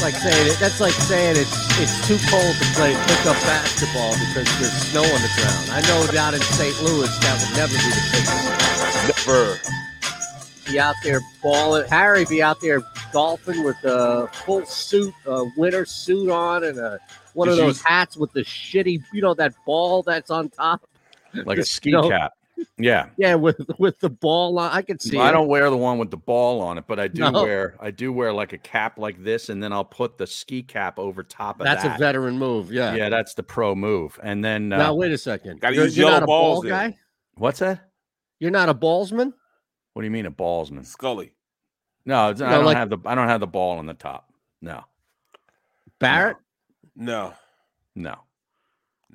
That's like saying it. That's like saying it's it's too cold to play pickup basketball because there's snow on the ground. I know down in St. Louis that would never be the case. Never. Be out there balling. Harry be out there golfing with a full suit, a winter suit on, and a one of Did you- those hats with the shitty, you know, that ball that's on top. like a ski no- cap. Yeah. Yeah, with with the ball on. I can see. I it. don't wear the one with the ball on it, but I do No. wear I do wear like a cap like this, and then I'll put the ski cap over top of that. That's that. a veteran move. Yeah. Yeah, that's the pro move. And then uh, Now wait a second. Gotta you're use you're yellow not a ball balls guy. what's that? You're not a ballsman. What do you mean a ballsman? Scully. No, it's- I don't like- have the I don't have the ball on the top. No, Barrett. No. no. No.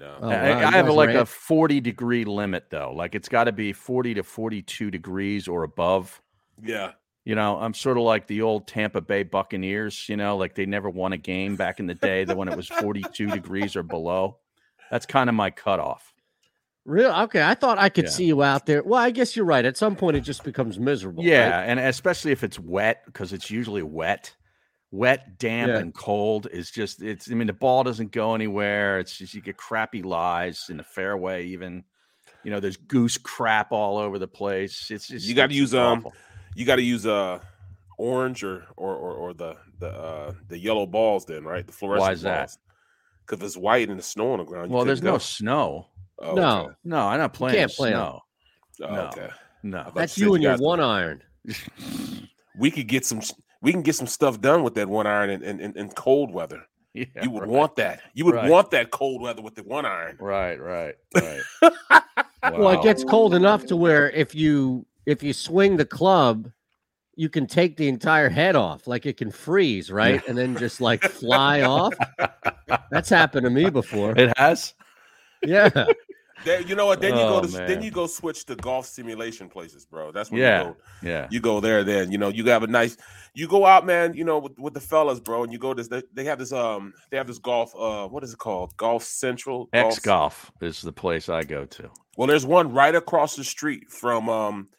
Oh, I, wow, I you have guys like ran- a 40 degree limit though. Like it's got to be 40 to 42 degrees or above. Yeah. You know, I'm sort of like the old Tampa Bay Buccaneers, you know, like they never won a game back in the day that when it was 42 degrees or below. That's kind of my cutoff. Real okay. I thought I could Yeah. see you out there. Well, I guess you're right. At some point, it just becomes miserable. Yeah, right? and especially if it's wet because it's usually wet. Wet, damp, Yeah. and cold is just it's I mean the ball doesn't go anywhere. It's just you get crappy lies in the fairway even. You know, there's goose crap all over the place. It's just You gotta it's use, um. You got to use uh orange or or or, or the the uh the yellow balls then, right? The fluorescent Why is that? Because it's white and the snow on the ground. Well, there's couldn't no snow. Oh, No. okay. No, I'm not playing can't play snow. Oh, No. okay. No. thought That's you you and you your one iron. We could get some. We can get some stuff done with that one iron in, in, in, in cold weather. Yeah, you would right. want that. You would Right. want that cold weather with the one iron. Right, right, right. Well, it gets cold enough to where if you if you swing the club, you can take the entire head off, like it can freeze, right, and then just like fly off. That's happened to me before. It has. Yeah, You know what? Then you Oh, go to man. then you go switch to golf simulation places, bro. That's when Yeah. you go. Yeah. You go there, then you know you have a nice. You go out, man. You know with, with the fellas, bro, and you go this. They, they have this um. They have this golf. Uh, what is it called? Golf Central. X Golf is the place I go to. Well, there's one right across the street from um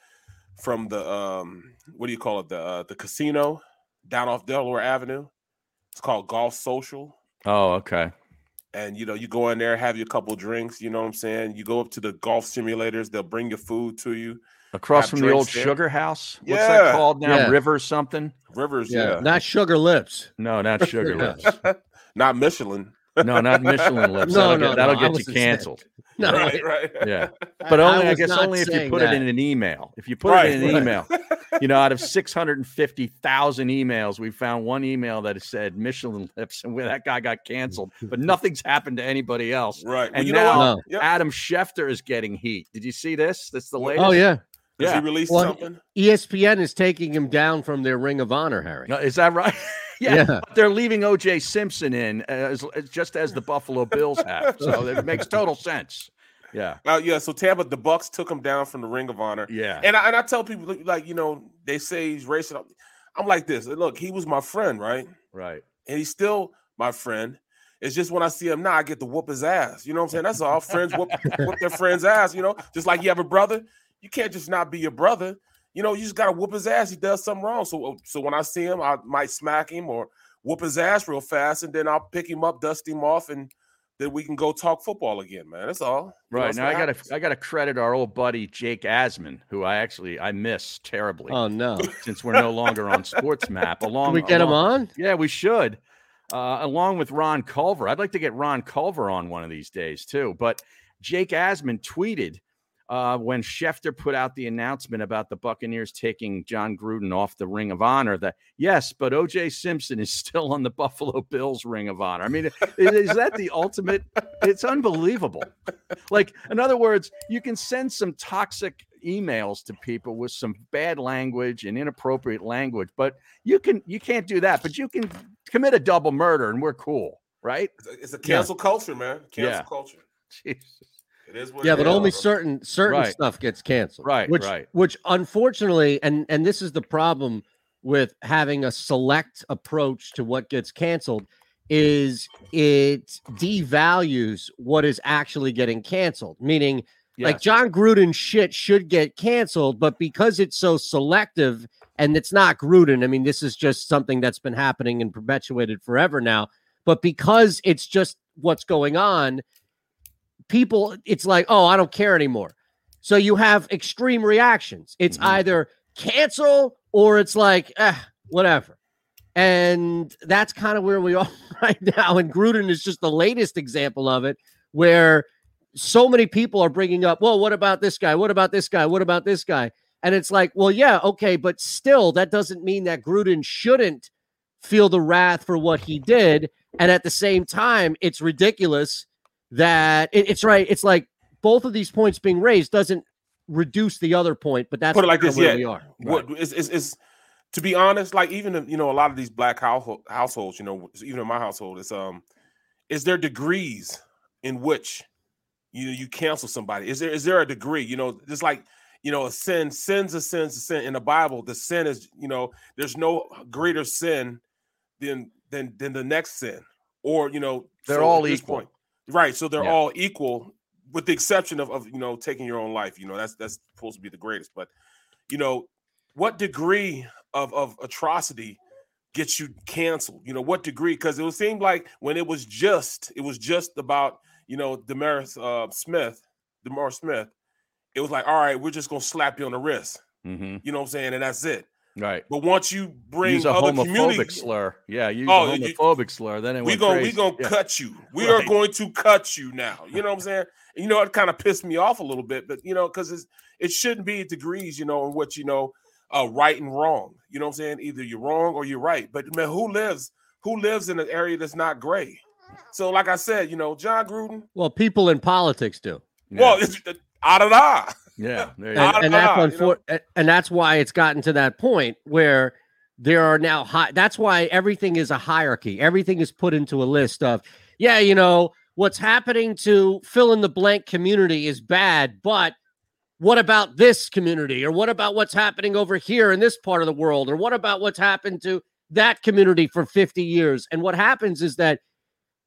from the um what do you call it the uh, the casino down off Delaware Avenue. It's called Golf Social, Oh, okay. And you know you go in there, have your couple drinks. You know what I'm saying? You go up to the golf simulators. They'll bring your food to you. Across from the old there. sugar house. What's Yeah. that called now? Yeah. River something? Rivers, yeah, yeah, not sugar lips. No, not sugar lips. not Michelin. No, not Michelin lips. No, that'll no, get, that'll no, get you wasn't saying- canceled. No, right, right. Yeah. But only I, was guess only if you put that. it in an email. If you put Right, it in an right. email, you know, out of 650,000 emails, we found one email that said Michelin lips and where that guy got canceled, but nothing's happened to anybody else. Right. Well, And you now know? No. Adam Schefter is getting heat. Did you see this? That's the latest. Oh yeah, Does yeah. he release Well, something? ESPN is taking him down from their Ring of Honor, Harry. No, is that right? yeah. Yeah. but They're leaving OJ Simpson in as, as- just as the Buffalo Bills have. So it makes total sense. Yeah. Uh, yeah. So Tampa, the Bucks took him down from the Ring of Honor. Yeah. And I, and I tell people like- like you know they say he's racist. I'm like this. Look, he was my friend, right? right. And he's still my friend. It's just when I see him now, I get to whoop his ass. You know what I'm saying? That's all. Friends whoop, whoop their friend's ass. You know, just like you have a brother, you can't just not be your brother. You know, you just gotta whoop his ass. He does something wrong. So, so when I see him, I might smack him or whoop his ass real fast, and then I'll pick him up, dust him off, and then we can go talk football again, man. That's all. You Right now, I got happens. to I got to credit our old buddy Jake Asman, who I actually I miss terribly Oh no, since we're no longer on Sports Map. Along, can we get him on? Yeah, we should. Uh, along with Ron Culver, I'd like to get Ron Culver on one of these days too. But Jake Asman tweeted uh, when Schefter put out the announcement about the Buccaneers taking Jon Gruden off the Ring of Honor that yes, but OJ Simpson is still on the Buffalo Bills Ring of Honor. I mean, is that the ultimate? It's unbelievable. Like, in other words, you can send some toxic emails to people with some bad language and inappropriate language, but you can you can't do that. But you can commit a double murder and we're cool, right? It's a, cancel culture, man. Cancel Yeah. culture. Jesus. It is what yeah, it but is, only certain certain Right. stuff gets canceled. Right, Which right. which unfortunately, and and this is the problem with having a select approach to what gets canceled is it devalues what is actually getting canceled. Meaning, like Yes. Jon Gruden shit should get canceled, but because it's so selective and it's not Gruden, I mean, this is just something that's been happening and perpetuated forever now. But because it's just what's going on, people, it's like, oh, I don't care anymore. So you have extreme reactions. It's Mhm. either cancel or it's like, eh, whatever. And that's kind of where we are right now. And Gruden is just the latest example of it, where so many people are bringing up, well, what about this guy? What about this guy? What about this guy? And it's like, well, yeah, okay, but still, that doesn't mean that Gruden shouldn't feel the wrath for what he did. And at the same time, it's ridiculous that it- it's right. It's like both of these points being raised doesn't reduce the other point, but that's Put it like this, where yeah. we are. What is is is to be honest, like even if, you know a lot of these black household, households, you know, even in my household, it's um, is there degrees in which you know you cancel somebody? Is there is there a degree? You know, just like you know, a sin, sins a sin's a sin. In the Bible, the sin is you know, there's no greater sin than than than the next sin, or you know, They're so all at equal. point- right? So they're Yeah. all equal, with the exception of of you know taking your own life. You know, that's that's supposed to be the greatest, but you know, what degree of of atrocity gets you canceled? You know, what degree? Because it would seem like when it was just, it was just about you know DeMaurice uh, Smith, Demar Smith. It was like, all right, we're just gonna slap you on the wrist. Mhm. You know what I'm saying? And that's it. Right. But once you bring Use a other homophobic slur. Yeah, use Oh, a you- homophobic slur. Then it we went gonna we crazy. gonna Yeah. cut you. We are going to cut you now. You know what I'm saying? You know, it kind of pissed me off a little bit, but you know, because it's it shouldn't be degrees, you know, in what you know, uh, right and wrong. You know what I'm saying? Either you're wrong or you're right. But man, who lives who lives in an area that's not gray? So, like I said, you know, Jon Gruden. Well, people in politics do. Yeah. Well, it's out of da. Yeah. There you and, and that's know, you unfor- and that's why it's gotten to that point where there are now high that's why everything is a hierarchy. Everything is put into a list of yeah you know what's happening to fill in the blank community is bad but what about this community? Or what about what's happening over here in this part of the world? Or what about what's happened to that community for 50 years? And what happens is that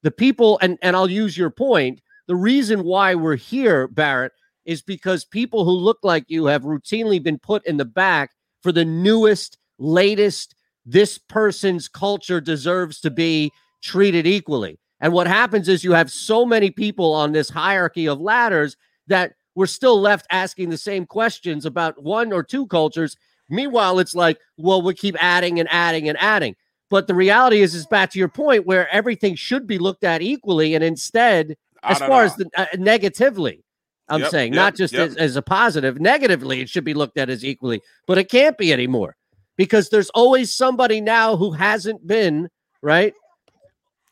the people and and I'll use your point the reason why we're here Barrett is because people who look like you have routinely been put in the back for the newest, latest, this person's culture deserves to be treated equally. And what happens is you have so many people on this hierarchy of ladders that we're still left asking the same questions about one or two cultures. Meanwhile, it's like, well, we keep adding and adding and adding. But the reality is, is back to your point where everything should be looked at equally. And instead, as far da. as the uh, negatively, I'm Yep, saying yep, not just yep. as, as a positive. Negatively, it should be looked at as equally, but it can't be anymore because there's always somebody now who hasn't been right,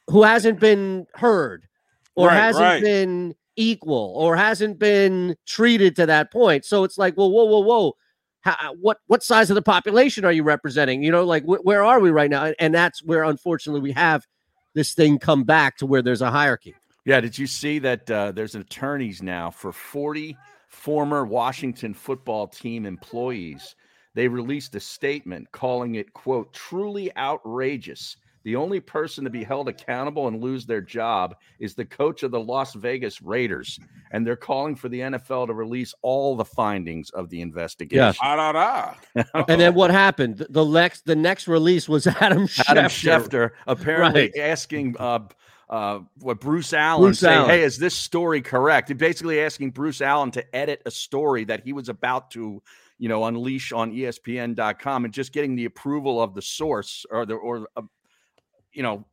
who hasn't been heard, or Right, hasn't right. been equal, or hasn't been treated to that point. So it's like, well, whoa, whoa, whoa. How, uh, what what size of the population are you representing? You know, like wh- where are we right now? And, and that's where, unfortunately, we have this thing come back to where there's a hierarchy. Yeah, did you see that uh, there's attorneys now for 40 former Washington football team employees? They released a statement calling it, quote, truly outrageous. The only person to be held accountable and lose their job is the coach of the Las Vegas Raiders. And they're calling for the NFL to release all the findings of the investigation. Ah, da, da. And then what happened? The- The next the next release was Adam Schefter. Adam Schefter apparently Right. asking uh, uh, what Bruce Allen Bruce saying, Allen. "Hey, is this story correct?" Basically asking Bruce Allen to edit a story that he was about to, you know, unleash on ESPN.com, and just getting the approval of the source or the or, uh, you know,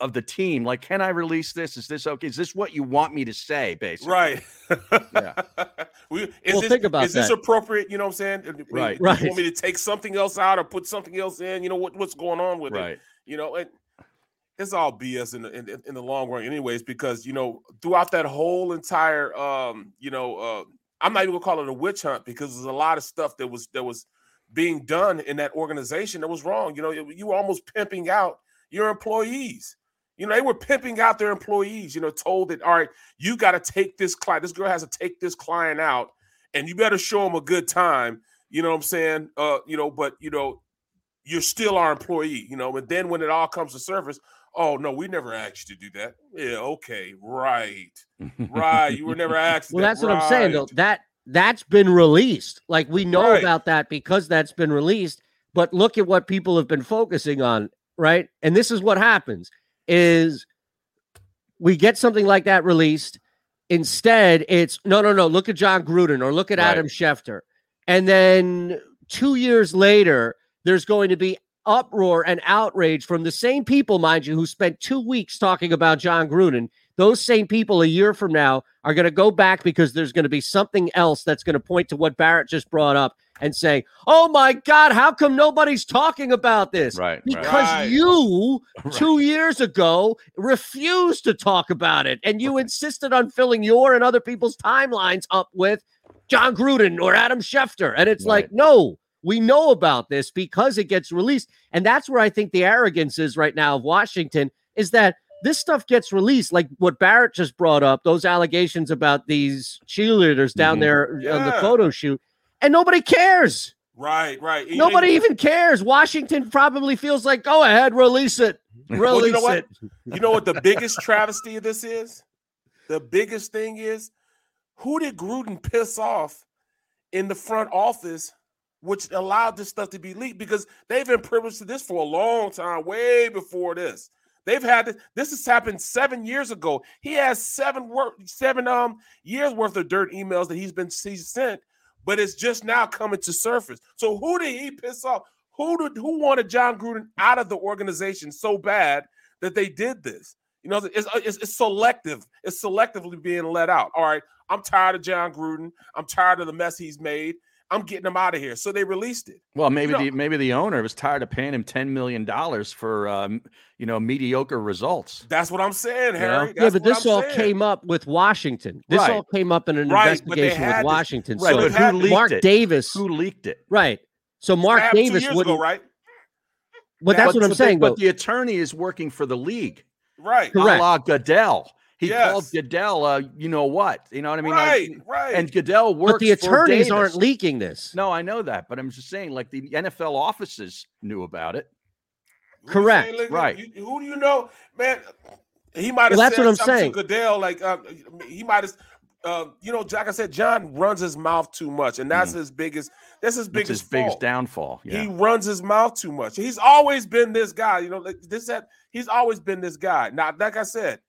of the team. Like, can I release this? Is this okay? Is this what you want me to say? Basically, Right. Yeah. we, is Well, this, think about is this appropriate? You know what I'm saying? Right. do Right. You want me to take something else out or put something else in? You know what, what's going on with it? You know, and it's all BS in the in, in the long run, anyways. Because you know, throughout that whole entire, um, you know, uh, I'm not even gonna call it a witch hunt because there's a lot of stuff that was that was being done in that organization that was wrong. You know, you, were almost pimping out your employees. You know, they were pimping out their employees, you know, told that, all right, you got to take this client. This girl has to take this client out and you better show them a good time. You know what I'm saying? Uh, you know, but you know, you're still our employee, you know, and then when it all comes to surface, oh no, we never asked you to do that. Yeah, okay, right. Right. You were never asked. Well, that. that's what I'm saying though. That that's been released. Like we know Right. about that because that's been released. But look at what people have been focusing on, right? And this is what happens is we get something like that released. Instead, it's no, no, no. Look at Jon Gruden or look at Right. Adam Schefter. And then two years later, there's going to be uproar and outrage from the same people, mind you, who spent two weeks talking about Jon Gruden. Those same people a year from now are going to go back because there's going to be something else that's going to point to what Barrett just brought up and say, "Oh my God, how come nobody's talking about this?" Right, right. Because Right. you Right. two years ago refused to talk about it, and you insisted on filling your and other people's timelines up with Jon Gruden or Adam Schefter, and it's like, no. We know about this because it gets released. And that's where I think the arrogance is right now of Washington is that this stuff gets released, like what Barrett just brought up, those allegations about these cheerleaders down Mhm. there on the photo shoot, and nobody cares. Right, right. And- Nobody and- even cares. Washington probably feels like, go ahead, release it. Release Well, you know what? it. You know what the biggest travesty of this is? The biggest thing is who did Gruden piss off in the front office, which allowed this stuff to be leaked? Because they've been privileged to this for a long time, way before this. They've had this, this has happened seven years ago. He has seven work seven um years worth of dirt emails that he's been he's sent, but it's just now coming to surface. So who did he piss off? Who did who wanted Jon Gruden out of the organization so bad that they did this? You know, it's, it's, it's selective. It's selectively being let out. All right, I'm tired of Jon Gruden. I'm tired of the mess he's made. I'm getting him out of here. So they released it. Well, maybe know- the maybe the owner was tired of paying him ten million dollars for um, you know mediocre results. That's what I'm saying, Yeah. Harry. Yeah, That's but this I'm all saying. came up with Washington. This Right. all came up in an Right, investigation with to- Washington. Right, so but who leaked Mark it? Davis, Who leaked it? right? So Mark happened Davis wouldn't. right? But that's But- what I'm but saying. The, but the attorney is working for the league. Right. Correct. A la Goodell. He Yes. called Goodell, uh, you know what? You know what I mean? right, Like, right. and Goodell works. but the attorneys Davis. aren't leaking this. No, I know that, but I'm just saying, like the NFL offices knew about it. Who Correct, saying, look, right. you- who do you know, man? He might have Well, that's said what I'm something saying. to Goodell, like uh, he might have. Uh, you know, like I said, Jon runs his mouth too much, and that's his biggest. That's his It's biggest. his biggest downfall. Yeah. He runs his mouth too much. He's always been this guy. You know, like this that he's always been this guy. Now, like I said,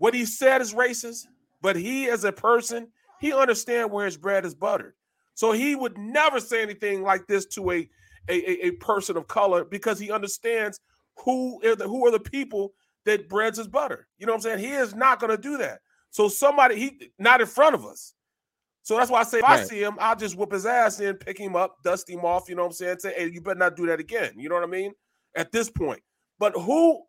what he said is racist, but he as a person, he understands where his bread is buttered. So he would never say anything like this to a a, a, person of color because he understands who are the who are the people that breads his butter. You know what I'm saying? He is not going to do that. So somebody he not in front of us. So that's why I say if I see him, I'll just whip his ass in, pick him up, dust him off. You know what I'm saying? Say, hey, you better not do that again. You know what I mean? At this point, but who,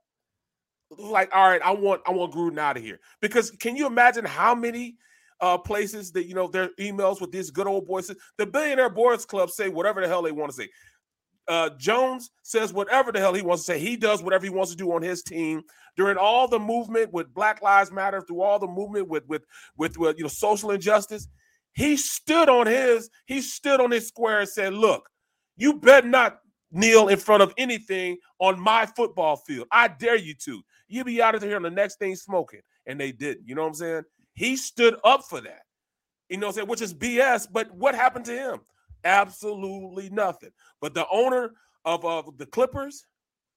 like, all right, I want I want Gruden out of here because can you imagine how many uh places that you know their emails with these good old boys? The Billionaire Boys Club say whatever the hell they want to say. Uh, Jones says whatever the hell he wants to say. He does whatever he wants to do on his team during all the movement with Black Lives Matter, through all the movement with with with, with you know social injustice. He stood on his he stood on his square and said, "Look, you better not kneel in front of anything on my football field. I dare you to. You be out of here on the next thing smoking." And they didn't. You know what I'm saying? He stood up for that. You know what I'm saying? Which is BS. But what happened to him? Absolutely nothing. But the owner of uh, the Clippers,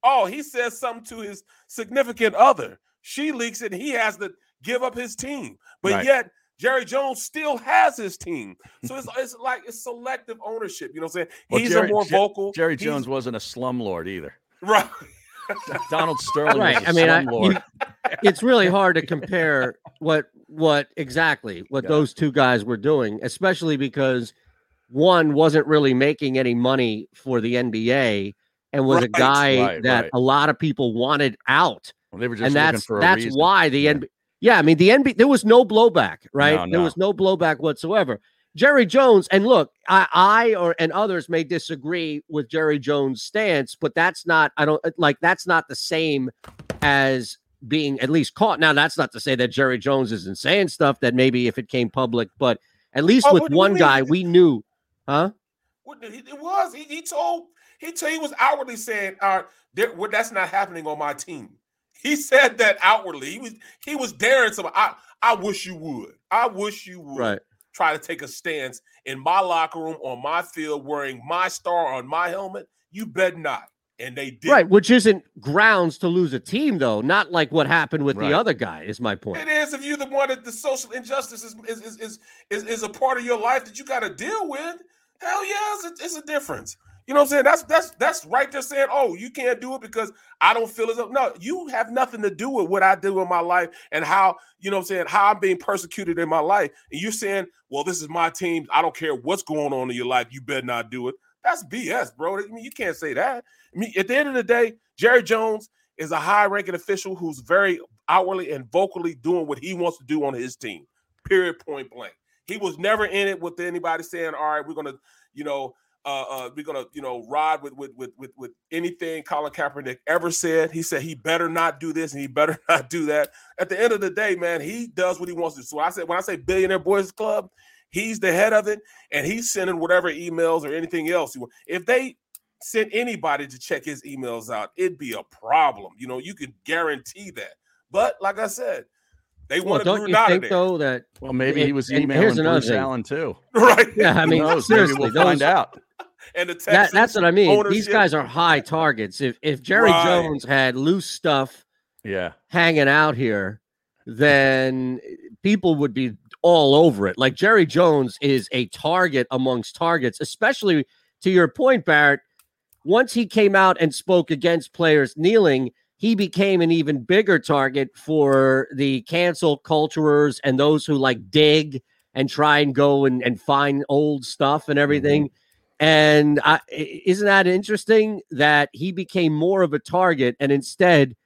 oh, he says something to his significant other. She leaks it. He has to give up his team. But Right. yet Jerry Jones still has his team. So it's, it's like it's selective ownership. You know what I'm saying? Well, He's Jerry- a more vocal. Jerry Jones wasn't a slumlord either. Right. Donald Sterling Right. I mean, I, you, it's really hard to compare what what exactly what Yeah. those two guys were doing, especially because one wasn't really making any money for the NBA and was a guy right, that right. a lot of people wanted out. Well, they were just and that's that's reason. why the Yeah. NBA. Yeah, I mean the NBA. There was no blowback, right? No, There was no blowback whatsoever. Jerry Jones, and look, I, I or and others may disagree with Jerry Jones' stance, but that's not. I don't like. That's not the same as being at least caught. Now, that's not to say that Jerry Jones isn't saying stuff that maybe if it came public, but at least Oh, with what do you one guy, we knew, huh? It was. He, he told. He told. He was outwardly saying, "All right, there, well, that's not happening on my team." He said that outwardly. He was. He was daring some. I. I wish you would. I wish you would. Right. Try to take a stance in my locker room on my field, wearing my star on my helmet. You bet not. And they did. Right, which isn't grounds to lose a team, though. Not like what happened with Right. the other guy. Is my point. It is if you're the one that the social injustice is is is is, is, is a part of your life that you got to deal with. Hell yeah, it's a, it's a difference. You know what I'm saying? That's that's that's right there saying, oh, you can't do it because I don't feel as though no, you have nothing to do with what I do in my life and how you know what I'm saying, how I'm being persecuted in my life. And you're saying, well, this is my team. I don't care what's going on in your life. You better not do it. That's BS, bro. I mean, you can't say that. I mean, at the end of the day, Jerry Jones is a high-ranking official who's very outwardly and vocally doing what he wants to do on his team. Period. Point blank. He was never in it with anybody saying, "All right, we're gonna, you know, uh, uh, we're gonna, you know, ride with with with with with anything Colin Kaepernick ever said." He said he better not do this and he better not do that. At the end of the day, man, he does what he wants to. do. So I said, when I say Billionaire Boys Club, he's the head of it, and he's sending whatever emails or anything else. he wa- If they sent anybody to check his emails out, it'd be a problem. You know, you could guarantee that. But like I said, they Well, wanted don't you think there, though that Well, maybe And- he was emailing Bruce thing. Allen too. right? yeah, I Who mean knows? Maybe seriously, we'll those, find out. And the that, that's what I mean. These guys are high targets. If if Jerry Right. Jones had loose stuff Yeah. hanging out here, then people would be all over it. Like Jerry Jones is a target amongst targets, especially to your point, Barrett. Once he came out and spoke against players kneeling, he became an even bigger target for the cancel culturers and those who like dig and try and go and, and find old stuff and everything. Mm-hmm. And I, isn't that interesting that he became more of a target and instead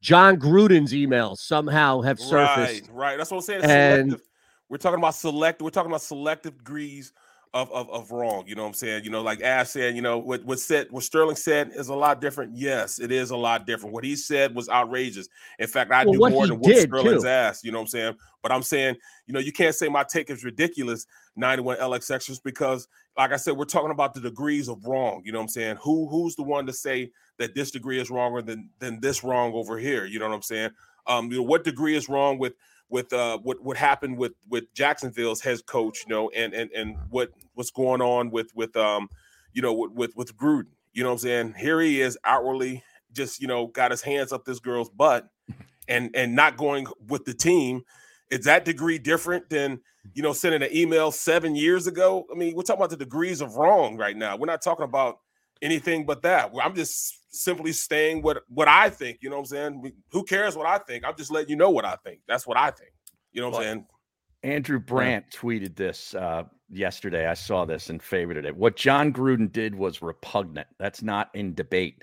Jon Gruden's emails somehow have surfaced. Right, right. That's what I'm saying. And- Selective. We're talking about select. We're talking about selective degrees of, of of wrong. You know what I'm saying? You know, like Ash said. You know what what said what Sterling said is a lot different. Yes, it is a lot different. What he said was outrageous. In fact, I Well, do more than what Sterling's too. ass. You know what I'm saying? But I'm saying, you know, you can't say my take is ridiculous. 91 LX extras because, like I said, we're talking about the degrees of wrong. You know what I'm saying? Who who's the one to say that this degree is wronger than than this wrong over here? You know what I'm saying? Um, you know, what degree is wrong with with uh what what happened with with Jacksonville's head coach, you know, and and and what what's going on with with um you know with with, with Gruden. You know what I'm saying? Here he is outwardly just you know got his hands up this girl's butt and and not going with the team. Is that degree different than you know sending an email seven years ago? I mean, we're talking about the degrees of wrong right now. We're not talking about anything but that. I'm just simply staying what what I think. You know what I'm saying? We- Who cares what I think? I'm just letting you know what I think. That's what I think. You know what I'm saying? Andrew Brandt tweeted this uh, yesterday. I saw this and favorited it. What Jon Gruden did was repugnant. That's not in debate.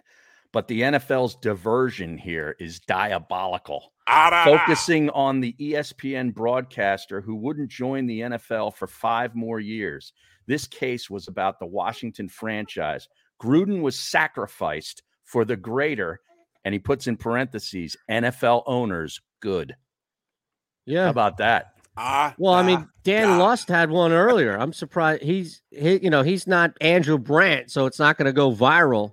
But the NFL's diversion here is diabolical. Ah, da, da. Focusing on the ESPN broadcaster who wouldn't join the NFL for five more years. This case was about the Washington franchise. Gruden was sacrificed for the greater, and he puts in parentheses, NFL owners, good. Yeah. How about that? Ah, Well, I mean, Dan da. Lust had one earlier. I'm surprised he's he, you know, he's not Andrew Brandt, so it's not going to go viral.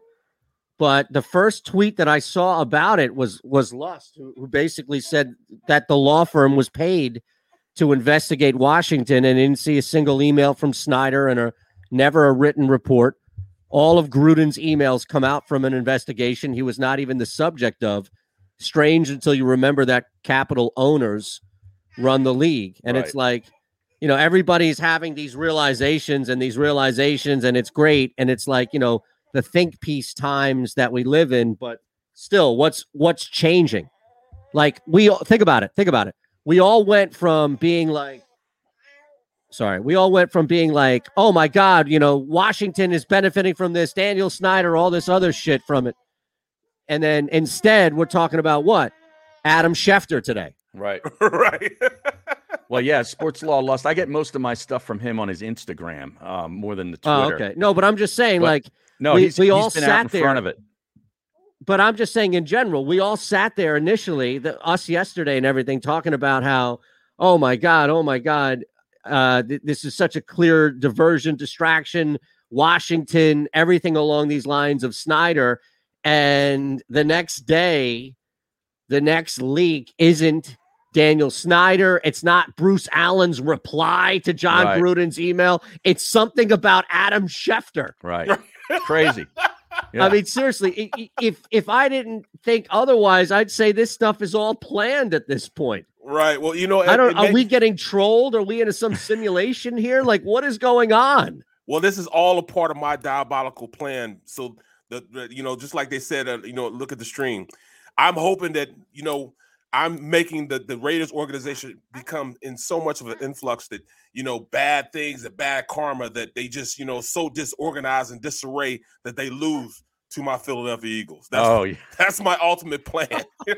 But the first tweet that I saw about it was was Lust, who, who basically said that the law firm was paid to investigate Washington and didn't see a single email from Snyder and a never a written report. All of Gruden's emails come out from an investigation he was not even the subject of. Strange until you remember that capital owners run the league. And it's like, you know, everybody's having these realizations and these realizations, and it's great. And it's like, you know, the think piece times that we live in, but still, what's what's changing? Like we all think about it, think about it. We all went from being like sorry, we all went from being like, oh my God, you know, Washington is benefiting from this, Daniel Snyder, all this other shit from it. And then instead, we're talking about what? Adam Schefter today. Right. right. Well, yeah, sports law lust. I get most of my stuff from him on his Instagram, um, more than the Oh, Twitter. okay. No, but I'm just saying, But like, No, We- he's, we he's all been sat out in there. front of it. but I'm just saying in general, we all sat there initially, the, us yesterday and everything, talking about how, oh my God, oh my God, uh, th- this is such a clear diversion, distraction, Washington, everything along these lines of Snyder. And the next day, the next leak isn't Daniel Snyder. It's not Bruce Allen's reply to Jon Right. Gruden's email. It's something about Adam Schefter. Right. Crazy. Yeah. I mean, seriously, i- i- if if I didn't think otherwise, I'd say this stuff is all planned at this point. Right. Well, you know, I don't. it Are may- we getting trolled? Are we into some simulation here? Like, what is going on? Well, this is all a part of my diabolical plan. So the, the you know, just like they said, uh, you know, look at the stream. I'm hoping that you know I'm making the the Raiders organization become in so much of an influx that you know bad things and bad karma that they just you know so disorganized and disarray that they lose to my Philadelphia Eagles. That's oh, yeah. that's my ultimate plan.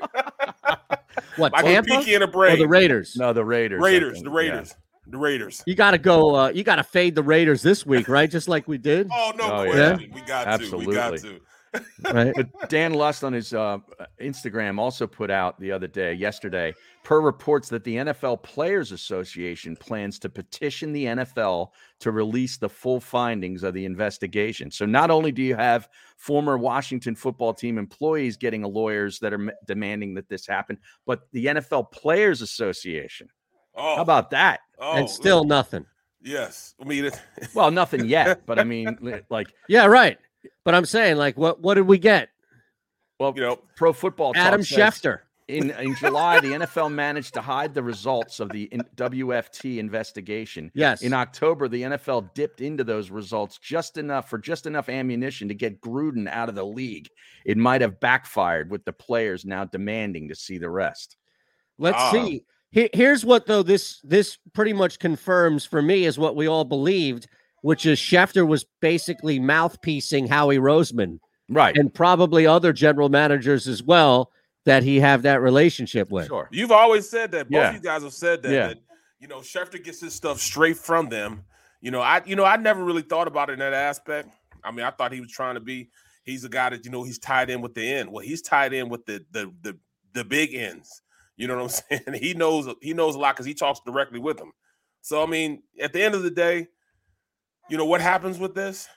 What like Tampa Pinky in a or brain. the Raiders? no, the Raiders. Raiders, think, the yeah. Raiders, the Raiders. You got to go. Uh, you got to fade the Raiders this week, right? Just like we did, Oh no Oh, yeah. We got to. We got Absolutely. to. Right? But Dan Lust on his uh, Instagram also put out the other day, yesterday, per reports that the NFL Players Association plans to petition the NFL to release the full findings of the investigation. So not only do you have former Washington football team employees getting lawyers that are m- demanding that this happen, but the NFL Players Association. Oh, How about that? oh, and still nothing. yes. I mean, it, Well, nothing yet, but I mean, like, Yeah, right. But I'm saying, like, what what did we get? well, you know, Pro Football Talk Adam Schefter. in in July, the NFL managed to hide the results of the in- WFT investigation. Yes. In October, the NFL dipped into those results just enough for just enough ammunition to get Gruden out of the league. It might have backfired with the players now demanding to see the rest. Let's Ah. see. Here's what though this this pretty much confirms for me is what we all believed, which is Schefter was basically mouthpiecing Howie Roseman Right. and probably other general managers as well that he have that relationship with. sure. you've always said that. Both Yeah. you guys have said that. Yeah. That you know, Schefter gets his stuff straight from them. You know, I you know I never really thought about it in that aspect. I mean, I thought he was trying to be. He's a guy that you know he's tied in with the end. Well, he's tied in with the the the the big ends. You know what I'm saying? He knows he knows a lot because he talks directly with them. So I mean, at the end of the day, you know what happens with this?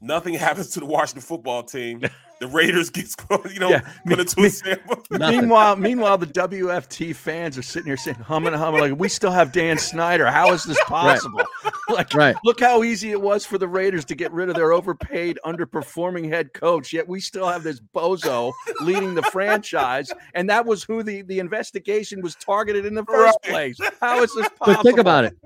Nothing happens to the Washington football team. The Raiders gets you know Yeah. put into a sample. Nothing. Meanwhile, meanwhile, the WFT fans are sitting here saying, humming, humming, like, we still have Dan Snyder. How is this possible? like, Right. look how easy it was for the Raiders to get rid of their overpaid, underperforming head coach. Yet we still have this bozo leading the franchise, and that was who the, the investigation was targeted in the first Right. place. How is this possible? But think about it.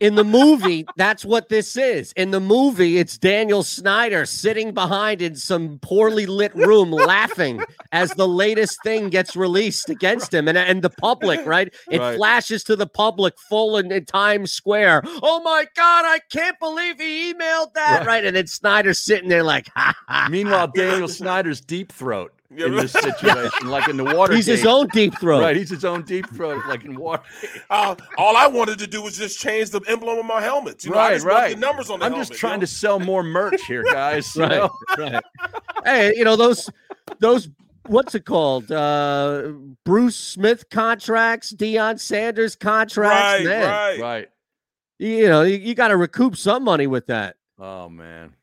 In the movie, that's what this is. In the movie, it's Daniel Snyder sitting behind in some poorly lit room laughing as the latest thing gets released against him and, and the public, right? It Right. flashes to the public full in, in Times Square. Oh my God, I can't believe he emailed that, Right. right? And then Snyder's sitting there like, ha, ha. Meanwhile, Daniel Snyder's deep throat in this situation, like in the water. he's his own deep throat. Right, he's his own deep throat, like in water. Uh, all I wanted to do was just change the emblem of my helmet. You know, I Right, just want right. The numbers on the I'm helmet. just trying to sell more merch here, guys. you Right, know? right. Hey, you know those those what's it called? Uh Bruce Smith contracts, Deion Sanders contracts. Right, man. right. Right. You know, you, you got to recoup some money with that. Oh man.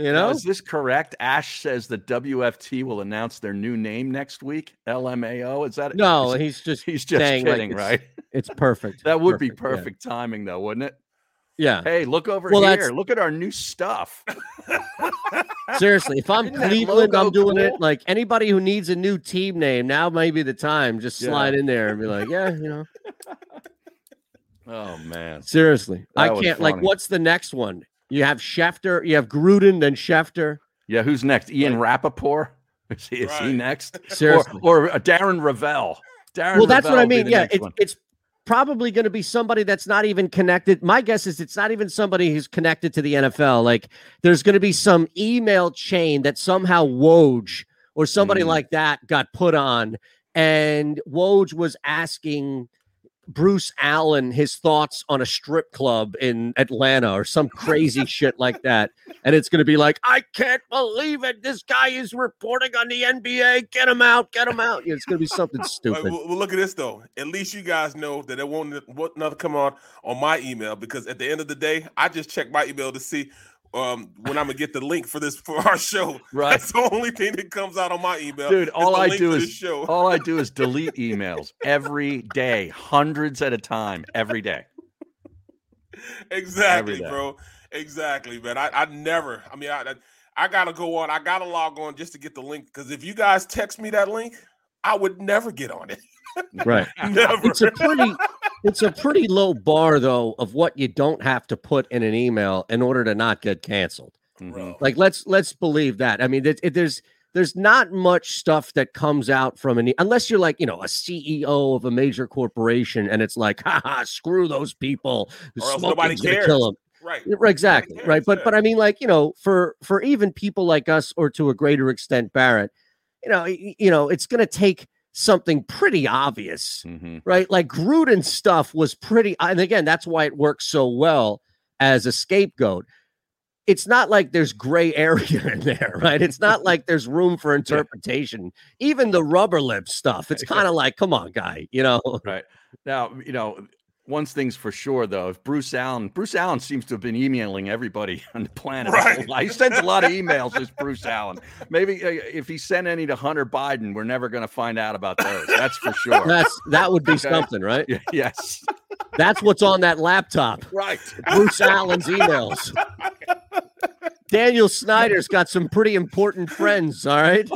You Now, know, is this correct? Ash says the WFT will announce their new name next week. LMAO. Is that no, is- he's just he's just like, kidding, it's- right? it's perfect. That would be yeah. perfect timing, though, wouldn't it? Yeah, Hey, look over Well, here. that's- Look at our new stuff. seriously. If I'm Isn't Cleveland, I'm doing it. Like anybody who needs a new team name, now may be the time. Just Yeah. slide in there and be like, yeah, you know. Oh man. Seriously, I That was can't. Like, what's the next one? You have Schefter, you have Gruden, then Schefter. Yeah, who's next? Ian Rapoport? Is he, is he next? Seriously. Or, or uh, Darren Rovell. Darren well, that's what I mean. Yeah, next it's it's probably going to be somebody that's not even connected. My guess is it's not even somebody who's connected to the NFL. Like, there's going to be some email chain that somehow Woj or somebody Mm. like that got put on, and Woj was asking Bruce Allen his thoughts on a strip club in Atlanta or some crazy shit like that. And it's going to be like, I can't believe it. This guy is reporting on the NBA. Get him out. Get him out. It's going to be something stupid. well, well, look at this though. At least you guys know that it won't won't nothing come on on my email because at the end of the day, I just check my email to see um when I'm gonna get the link for this for our show. Right. That's the only thing that comes out on my email. Dude, all I do is- show. All I do is delete emails every day, hundreds at a time, every day. exactly, day. bro. Exactly, man. I, I never. I mean, I, I I gotta go on. I gotta log on just to get the link because if you guys text me that link, I would never get on it. Right. Never. It's a pretty it's a pretty low bar though of what you don't have to put in an email in order to not get canceled. Mhm. Bro. Like let's let's believe that. I mean, it, it- there's there's not much stuff that comes out from an unless you're like you know a CEO of a major corporation and it's like, haha, screw those people. Or else nobody cares. Kill 'em." right. Right, exactly. cares, Right. But yeah. but I mean, like, you know, for for even people like us or to a greater extent, Barrett, you know, you know, it's gonna take something pretty obvious, Mhm. right? Like Gruden stuff was pretty, and again, that's why it works so well as a scapegoat. It's not like there's gray area in there, right? It's not like there's room for interpretation. Even the rubber lip stuff, it's kind of like, come on, guy, you know. Right. Now, you know, one thing's for sure though, if Bruce Allen, Bruce Allen seems to have been emailing everybody on the planet. Right. He sends a lot of emails, this Bruce Allen. Maybe uh, if he sent any to Hunter Biden, we're never going to find out about those. That's for sure. That's that would be Okay. something, right? Yeah, yes. That's what's on that laptop. Right. Bruce Allen's emails. Daniel Snyder's got some pretty important friends, all right?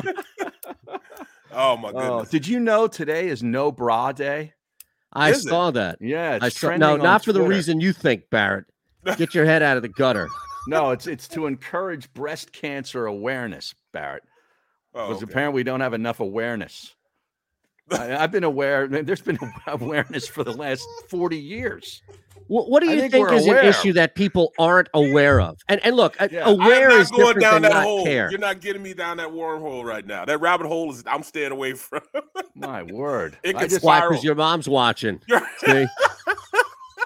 Oh my Oh, goodness. did you know today is no bra day? I Is it? saw that. Yeah, it's I saw, trending no, on not for the reason you think, Barrett. Get your head out of the gutter. No, it's it's to encourage breast cancer awareness, Barrett. Oh, Because okay. apparently we don't have enough awareness. I, I've been aware. There's been awareness for the last forty years. What, what do I you think think, is aware. an issue that people aren't aware of? And and look, uh, Yeah. Aware is going different down than that not hole. care. You're not getting me down that wormhole right now. That rabbit hole is I'm staying away from. My word! It I could just, spy- Why? Because your mom's watching. See?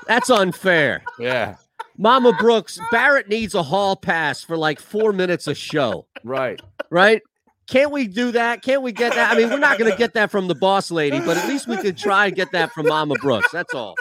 That's unfair. yeah, Mama Brooks, Barrett needs a hall pass for like four minutes a show. right. right? Can't we do that? Can't we get that? I mean, we're not going to get that from the boss lady, but at least we could try and get that from Mama Brooks. That's all.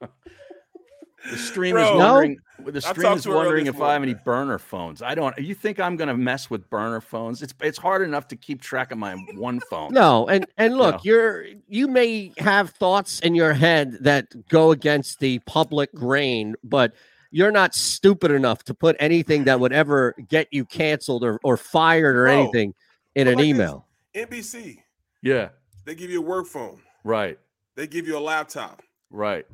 The stream Bro. is No? wondering. The stream is to her earlier wondering this if I have any burner phones. I don't. You think I'm going to mess with burner phones? It's it's hard enough to keep track of my one phone. No, and and look, No. you're you may have thoughts in your head that go against the public grain, but you're not stupid enough to put anything that would ever get you canceled or, or fired or Bro, anything in an like this- email. NBC. Yeah. They give you a work phone. Right. They give you a laptop. Right.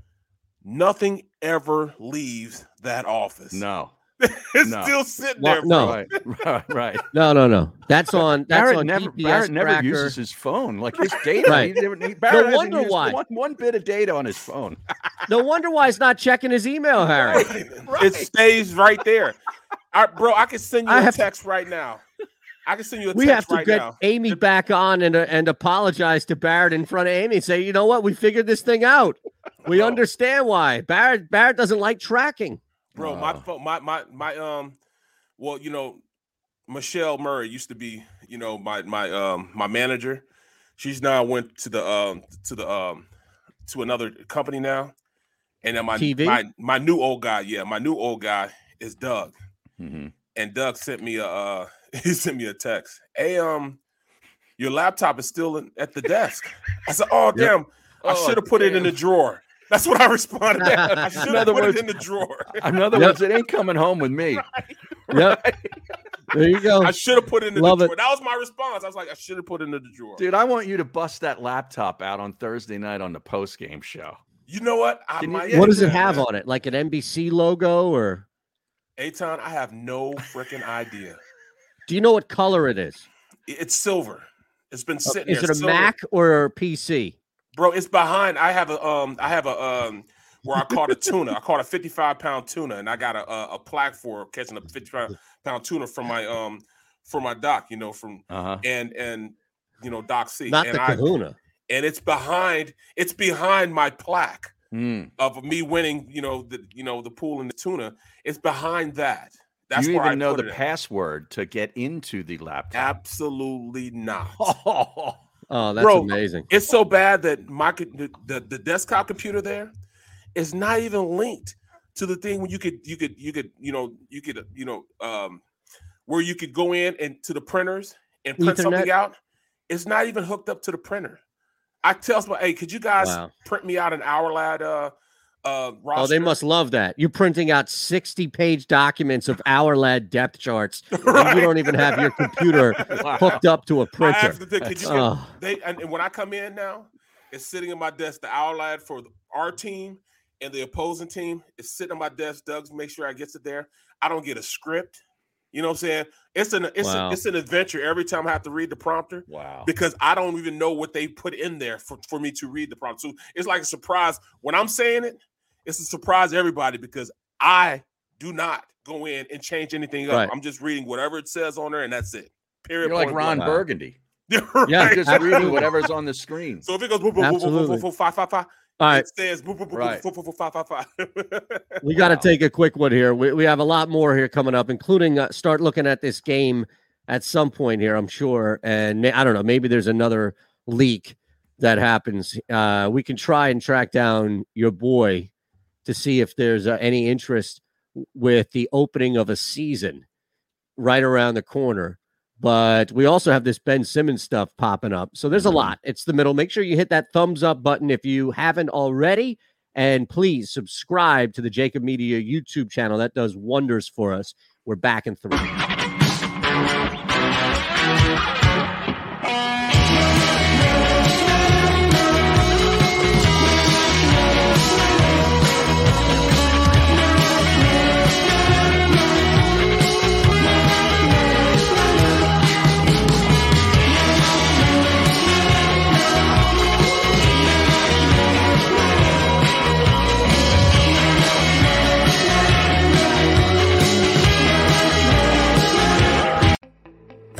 Nothing ever leaves that office. No. it's no. still sitting Well, there. no. bro. Right. Right. Right. No, no, no. That's on that's Barrett on never, GPS Barrett never tracker. uses his phone. Like his data. Right. He, he- Barrett hasn't wonder used why. One, one bit of data on his phone. No wonder why he's not checking his email, Harry. It stays right there. I, bro, I can send you I a have- text right now. I can send you a We have text to right get now. Amy back on and uh, and apologize to Barrett in front of Amy and say, you know what, we figured this thing out. We Oh. understand why Barrett Barrett doesn't like tracking. Bro. My Oh. my my my um, well, you know, Michelle Murray used to be, you know, my my um my manager. She's now went to the um to the um to another company now, and then my TV? my my new old guy, yeah, my new old guy is Doug, Mhm. and Doug sent me a uh he sent me a text. Hey, um, your laptop is still in, at the desk. I said, oh damn, I Oh, should have put it in the drawer. That's what I responded. I should In have other put words- it in the drawer. In other Yep. words, it ain't coming home with me. Yep. There you go. I should have put it in the Love it. drawer. That was my response. I was like, I should have put it in the drawer. Dude, I want you to bust that laptop out on Thursday night on the post game show. You know what? I Can you- might yeah, what do does it have man. on it? Like an NBC logo or Eytan, I have no freaking idea. do you know what color it is? It's silver. It's been uh, sitting Is there. it a silver. Mac or a PC? Bro? It's behind. I have a um. I have a um. Where I caught a tuna. I caught a 55 pound tuna, and I got a a, a plaque for catching a 55 pound tuna from my um for my doc. You know from Uh huh. and and you know Doc C. Not and the I Kahuna. and it's behind it's behind my plaque Mm. of me winning. You know the you know the pool and the tuna. It's behind that. That's you even I know the it at. password to get into the laptop. Absolutely not. Oh, that's Bro, amazing. It's so bad that my the, the, the desktop computer there is not even linked to the thing when you could you could you could you know you could you know um where you could go in and to the printers and print Ethernet? something out. It's not even hooked up to the printer. I tell somebody, hey, could you guys Wow. print me out an hour lad uh uh roster? Oh, they must love that. You're printing out 60 page documents of hour lad depth charts, and you don't even have your computer hooked up to a printer. asked them, could you Oh. they and, and when I come in now, it's sitting in my desk. The owl lad for the- our team and the opposing team is sitting on my desk. Doug's make sure I gets it there. I don't get a script. You know what I'm saying? It's an it's Wow. a, it's an adventure every time I have to read the prompter Wow. because I don't even know what they put in there for, for me to read the prompt. So it's like a surprise when I'm saying it. It's a surprise to everybody because I do not go in and change anything up. Right. I'm just reading whatever it says on there, and that's it. Period. You're like Ron blank. Wow. Burgundy. Yeah, Just reading whatever's on the screen. So if it goes boop, boop, boop, boop, boop, Absolutely. boop, boop, five, five, five, All right, it says boop, boop, boop, Right. boop, boop, boop, five, five, five. we got to Wow. take a quick one here. We, we have a lot more here coming up, including uh, start looking at this game at some point here, I'm sure. And I don't know, maybe there's another leak that happens. Uh, we can try and track down your boy to see if there's uh, any interest with the opening of a season right around the corner. But we also have this Ben Simmons stuff popping up. So there's a Mhm. lot. It's the middle. Make sure you hit that thumbs up button if you haven't already. And please subscribe to the JAKIB Media YouTube channel. That does wonders for us. We're back in three.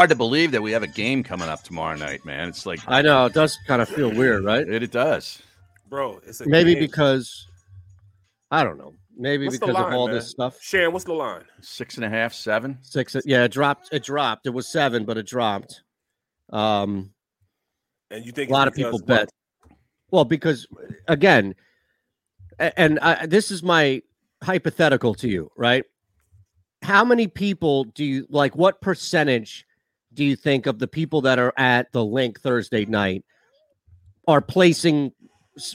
hard to believe that we have a game coming up tomorrow night, man. It's like I know it does kind of feel weird, right? It, it does. Bro, it's a Maybe game. because I don't know. Maybe What's the because of all man? this stuff. Sharon, what's the line? Six and a half, seven. Six. Yeah, it dropped. It dropped. It was seven, but it dropped. Um, And you think a lot of people because bet. Well, because again, and I, this is my hypothetical to you, right? How many people do you like? What percentage do you think of the people that are at the Linc Thursday night are placing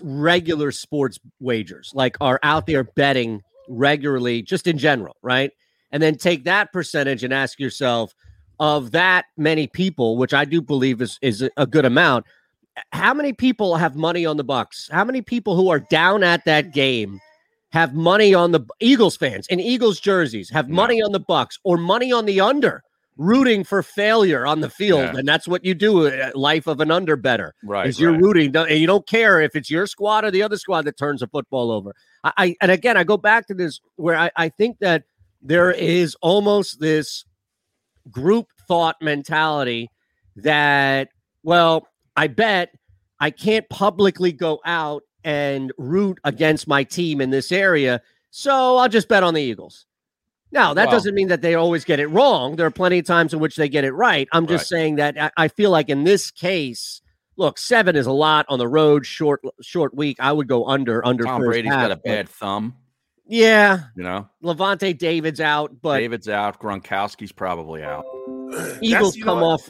regular sports wagers, like are out there betting regularly, just in general, right? And then take that percentage and ask yourself, of that many people, which I do believe is is a- a good amount, how many people have money on the Bucks? How many people who are down at that game have money on the Eagles fans in Eagles jerseys have money on the Bucks or money on the under, rooting for failure on the field, Yeah. and that's what you do. uh, Life of an under better Right, is you're right. rooting, and you don't care if it's your squad or the other squad that turns the football over. I, I and again, I go back to this where I, I think that there is almost this group thought mentality that, well, I bet I can't publicly go out and root against my team in this area. So I'll just bet on the Eagles. Now, that Well- doesn't mean that they always get it wrong. There are plenty of times in which they get it right. I'm just Right. saying that I, I feel like in this case, look, seven is a lot on the road, short, short week. I would go under, under. Tom first Brady's half, got a but- bad thumb. Yeah, You know, Lavonte David's out, but David's out. Gronkowski's probably out. Eagles you know come off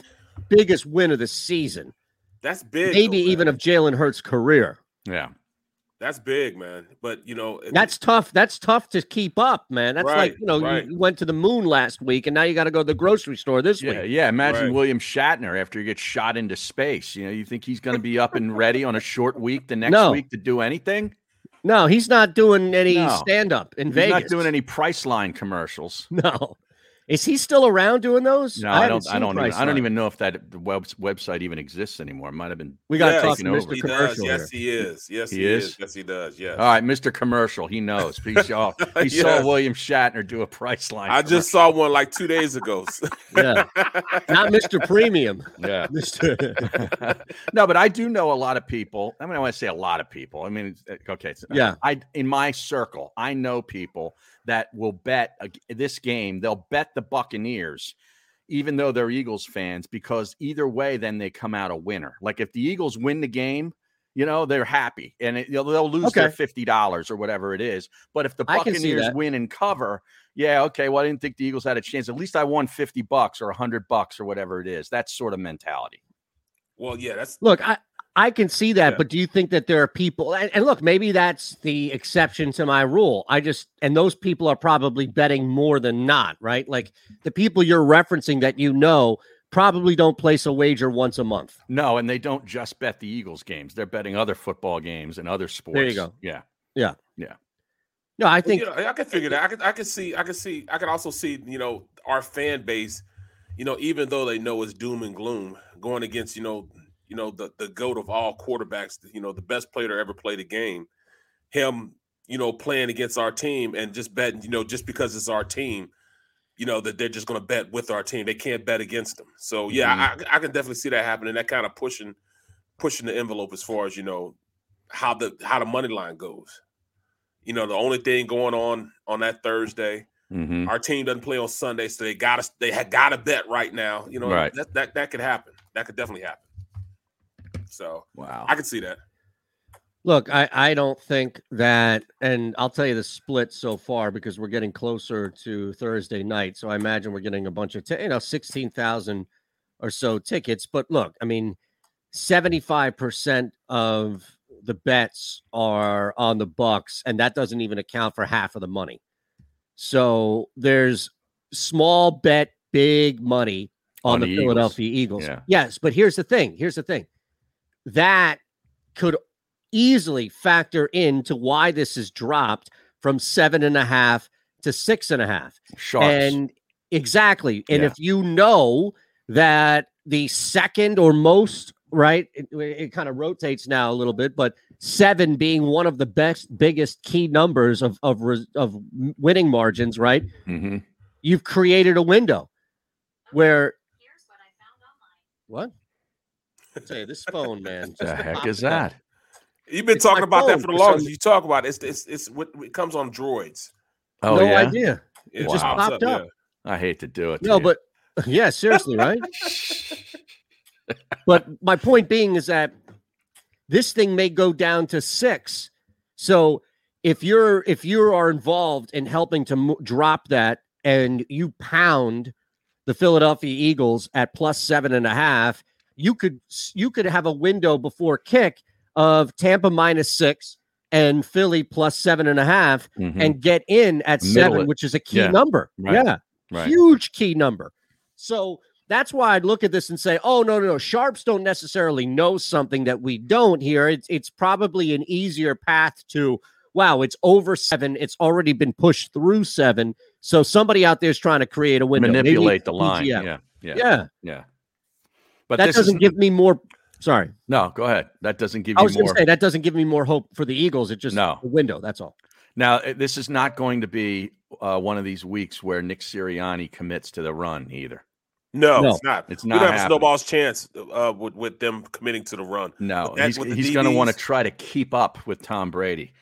biggest win of the season, That's big. maybe even man. of Jalen Hurts' career. Yeah. That's big, man. But you know, it- That's tough. That's tough to keep up, man. That's like you know, right. you, you went to the moon last week, and now you got to go to the grocery store this Yeah, week. yeah. Imagine Right. William Shatner after he gets shot into space. You know, you think he's going to be up and ready on a short week the next No. week to do anything? No, he's not doing any No. stand up in He's Vegas. not doing any Priceline commercials. No, is he still around doing those? No, I, haven't don't. I don't. Even, I don't even know if that web, website even exists anymore. It might have been. We got to Yes, talk to taken over. Mr. he does. Yes, he is. Yes, He he, is? is. Yes, he does. Yes. All right, Mr. Commercial. He knows. He saw. He saw William Shatner do a Priceline. I just saw one like two days ago. Yeah, not Mr. Premium. Yeah. Mr. no, but I do know a lot of people. I mean, I want to say a lot of people. I mean, uh, okay, it's- Yeah. I in my circle, I know people that will bet ag- this game. They'll bet the Buccaneers, even though they're Eagles fans, because either way, then they come out a winner. Like if the Eagles win the game. You know they're happy, and it, they'll, they'll lose their fifty dollars or whatever it is. But if the I can see Buccaneers win and cover, yeah, okay. Well, I didn't think the Eagles had a chance. At least I won fifty bucks or hundred bucks or whatever it is. That sort of mentality. well, yeah, that's Look, I I can see that, Yeah. but do you think that there are people and, and look, maybe that's the exception to my rule. I just and those people are probably betting more than not, right? Like the people you're referencing that you know probably don't place a wager once a month. No, and they don't just bet the Eagles games. They're betting other football games and other sports. There you go. Yeah. Yeah. Yeah. No, I think you know, I can figure that. I can I can see I can see I can also see, you know, our fan base, you know, even though they know it's doom and gloom, going against, you know, you know, the the goat of all quarterbacks, you know, the best player to ever play the game, him, you know, playing against our team and just betting, you know, just because it's our team, you know, that they're just gonna bet with our team. They can't bet against them. So yeah, I, I can definitely see that happening. That kind of pushing pushing the envelope as far as, you know, how the how the money line goes. You know, the only thing going on on that Thursday, Mm-hmm. our team doesn't play on Sunday, so they got to they had got to bet right now. You know, Right. that that that could happen. That could definitely happen. So Wow. I can see that. Look, I, I don't think that, and I'll tell you the split so far because we're getting closer to Thursday night. So I imagine we're getting a bunch of, ti- you know, 16,000 or so tickets. But look, I mean, 75% of the bets are on the Bucks, and that doesn't even account for half of the money. So there's small bet, big money on, On the, the Eagles. Philadelphia Eagles. Yeah. Yes, but here's the thing. Here's the thing. That could easily factor into why this is dropped from seven and a half to six and a half. Sharps. And exactly. And Yeah. if you know that the second or most, right, it, it kind of rotates now a little bit, but seven being one of the best, biggest key numbers of of of winning margins, right? Mhm. You've created a window where What? Say this phone, man. The heck popped is up. that? You've been It's talking about that for the for longest. You talk about it. It's it's it's what it comes on droids. Oh no yeah, idea. It It just pops popped up. yeah. I hate to do it. to No, you. but yeah, seriously, right? but my point being is that this thing may go down to six. So if you're if you are involved in helping to mo- drop that and you pound the Philadelphia Eagles at plus seven and a half, you could you could have a window before kick of Tampa minus six and Philly plus seven and a half Mhm. and get in at Middle seven, it. which is a key Yeah. number. Right. Yeah right. huge key number. So that's why I'd look at this and say, oh, no, no, no. Sharps don't necessarily know something that we don't here. It's, it's probably an easier path to, wow, it's over seven. It's already been pushed through seven. So somebody out there is trying to create a window. Manipulate the line. Yeah, yeah, Yeah. yeah. But that this doesn't is, give me more. Sorry. no. Go ahead. That doesn't give I was going more. to say that doesn't give me more hope for the Eagles. It just No. a window. That's all. Now, uh, this is not going to be uh, one of these weeks where Nick Sirianni commits to the run either. No, No. it's not. It's we not don't have a snowball's chance uh, with with them committing to the run. No, he's, he's going to want to try to keep up with Tom Brady.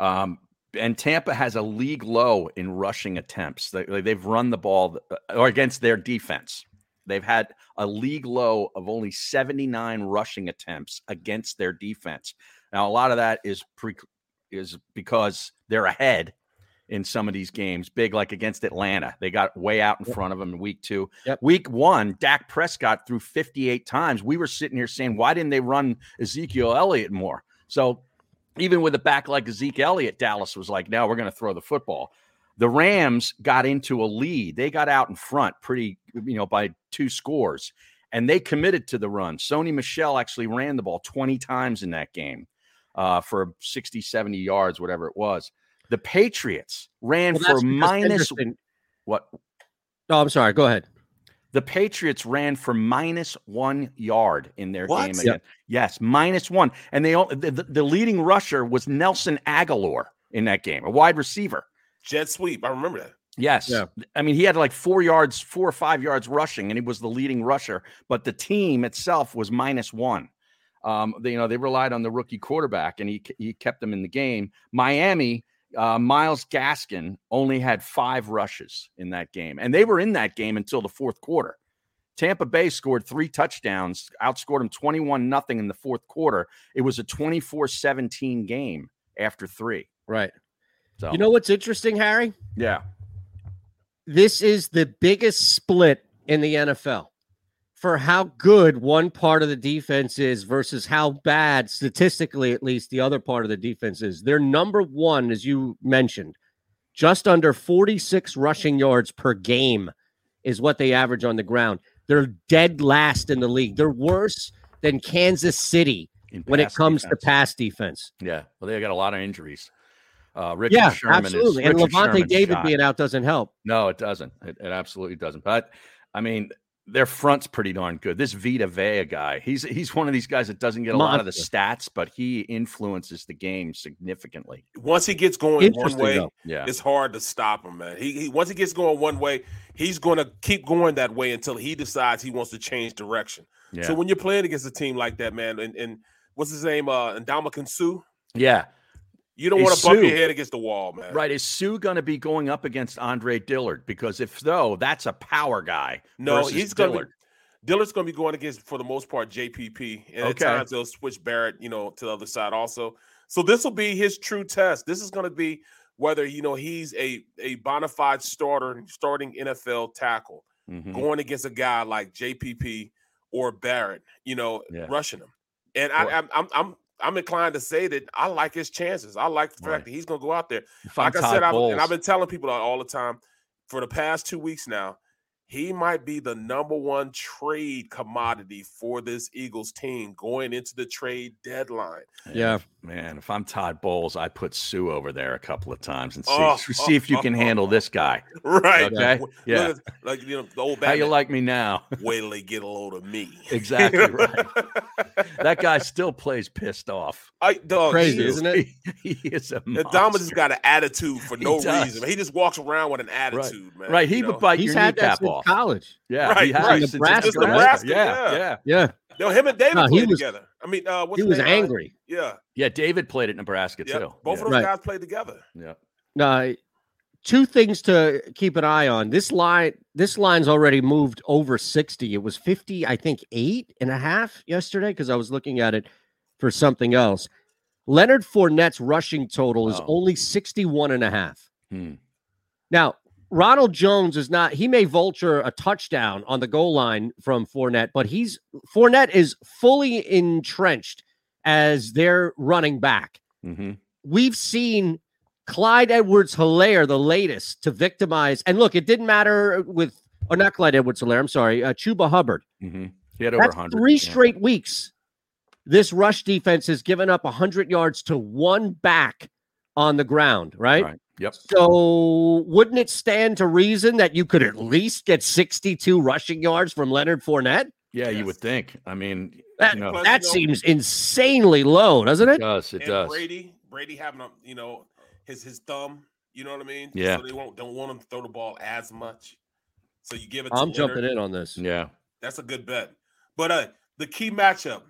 Um, and Tampa has a league low in rushing attempts. They, they've run the ball uh, or against their defense. They've had a league low of only 79 rushing attempts against their defense. Now, a lot of that is pre, is because they're ahead in some of these games, big like against Atlanta. They got way out in front of them in week two. Yep. Week one, Dak Prescott threw 58 times. We were sitting here saying, why didn't they run Ezekiel Elliott more? So even with a back like Ezekiel Elliott, Dallas was like, now we're going to throw the football. The Rams got into a lead. They got out in front pretty, you know, by two scores, and they committed to the run. Sony Michel actually ran the ball 20 times in that game uh, for 60, 70 yards, whatever it was. The Patriots ran Well, for minus what? No, I'm sorry. Go ahead. The Patriots ran for minus one yard in their What? game. Yep. Yes, minus one. And they all- the, the, the leading rusher was Nelson Agholor in that game, a wide receiver. Jet sweep. I remember that. Yes. Yeah. I mean, he had like four yards, four or five yards rushing, and he was the leading rusher, but the team itself was minus one. Um, they, you know, they relied on the rookie quarterback, and he he kept them in the game. Miami, uh, Myles Gaskin only had five rushes in that game, and they were in that game until the fourth quarter. Tampa Bay scored three touchdowns, outscored them 21 nothing in the fourth quarter. It was a 24-17 game after three. Right. So You know what's interesting, Harry? yeah. This is the biggest split in the NFL for how good one part of the defense is versus how bad, statistically at least, the other part of the defense is. They're number one, as you mentioned, just under 46 rushing yards per game is what they average on the ground. They're dead last in the league. They're worse than Kansas City when it comes defense. to pass defense. Yeah, well, they got a lot of injuries. Uh, Richard yeah, Sherman absolutely. Is, and Richard Lavonte Sherman's David shot. being out doesn't help. No, it doesn't. It, it absolutely doesn't. But I mean, their front's pretty darn good. This Vita Vea guy, he's he's one of these guys that doesn't get a lot of the stats, but he influences the game significantly. Once he gets going one way, though. Yeah, it's hard to stop him, man. He, he once he gets going one way, he's going to keep going that way until he decides he wants to change direction. yeah, So when you're playing against a team like that, man, and, and what's his name, uh, Ndamukong Suh, yeah. You don't want to bump Suh. your head against the wall, man. Right. Is Suh going to be going up against Andre Dillard? Because if so, that's a power guy. No, he's Dillard. be. Dillard's going to be going against, for the most part, JPP, and Okay. at times they'll switch Barrett, you know, to the other side also. So this will be his true test. This is going to be whether you know he's a a bona fide starter, starting NFL tackle, Mhm. going against a guy like JPP or Barrett, you know, Yeah. rushing him. And I, I'm I'm I'm I'm inclined to say that I like his chances. I like the fact Right. that he's going to go out there. If Like I said, I've, and I've been telling people all the time for the past two weeks now, he might be the number one trade commodity for this Eagles team going into the trade deadline. Yeah. Man, if I'm Todd Bowles, I put Suh over there a couple of times and see, Oh, see if you can oh, handle this guy. Right. Okay. Look Yeah. at- like you know, the old How you like me now? wait till they get a load of me. Exactly right. that guy still plays pissed off. I dog, Crazy, he is- isn't it? He, he is a Indominus monster. got an attitude for no does. reason. He just walks around with an attitude, man. right. He you would know? bite He's your had that kneecap off. Off. college. Yeah, Right, he has right. since Nebraska, right? Nebraska, Yeah, yeah. yeah, Yeah, No, him and David No, played was- together. I mean, uh, what's he was name? Uh, angry. Yeah, yeah. David played at Nebraska yeah. too. Both yeah. of those Right. guys played together. yeah. Now, two things to keep an eye on. This line, this line's already moved over 60. It was 50, I think, eight and a half yesterday because I was looking at it for something else. Leonard Fournette's rushing total is Oh. only 61 and a half. Hmm. Now, Ronald Jones is not, he may vulture a touchdown on the goal line from Fournette, but he's Fournette is fully entrenched as their running back. Mm-hmm. We've seen Clyde Edwards Helaire, the latest to victimize. And look, it didn't matter with, or not Clyde Edwards Helaire, I'm sorry, uh, Chuba Hubbard. Mm-hmm. He had over That's 100. three yeah. straight weeks. This rush defense has given up 100 yards to one back on the ground, right? Right. Yep. So wouldn't it stand to reason that you could at least get 62 rushing yards from Leonard Fournette? Yeah, you would think. I mean, That, you know, that seems insanely low, doesn't it it? does. It and does. Brady, Brady having a, you know, his his thumb. You know what I mean? Yeah. So they won't don't want him to throw the ball as much. So you give it. To I'm jumping in on this. Yeah. That's a good bet. But uh the key matchup,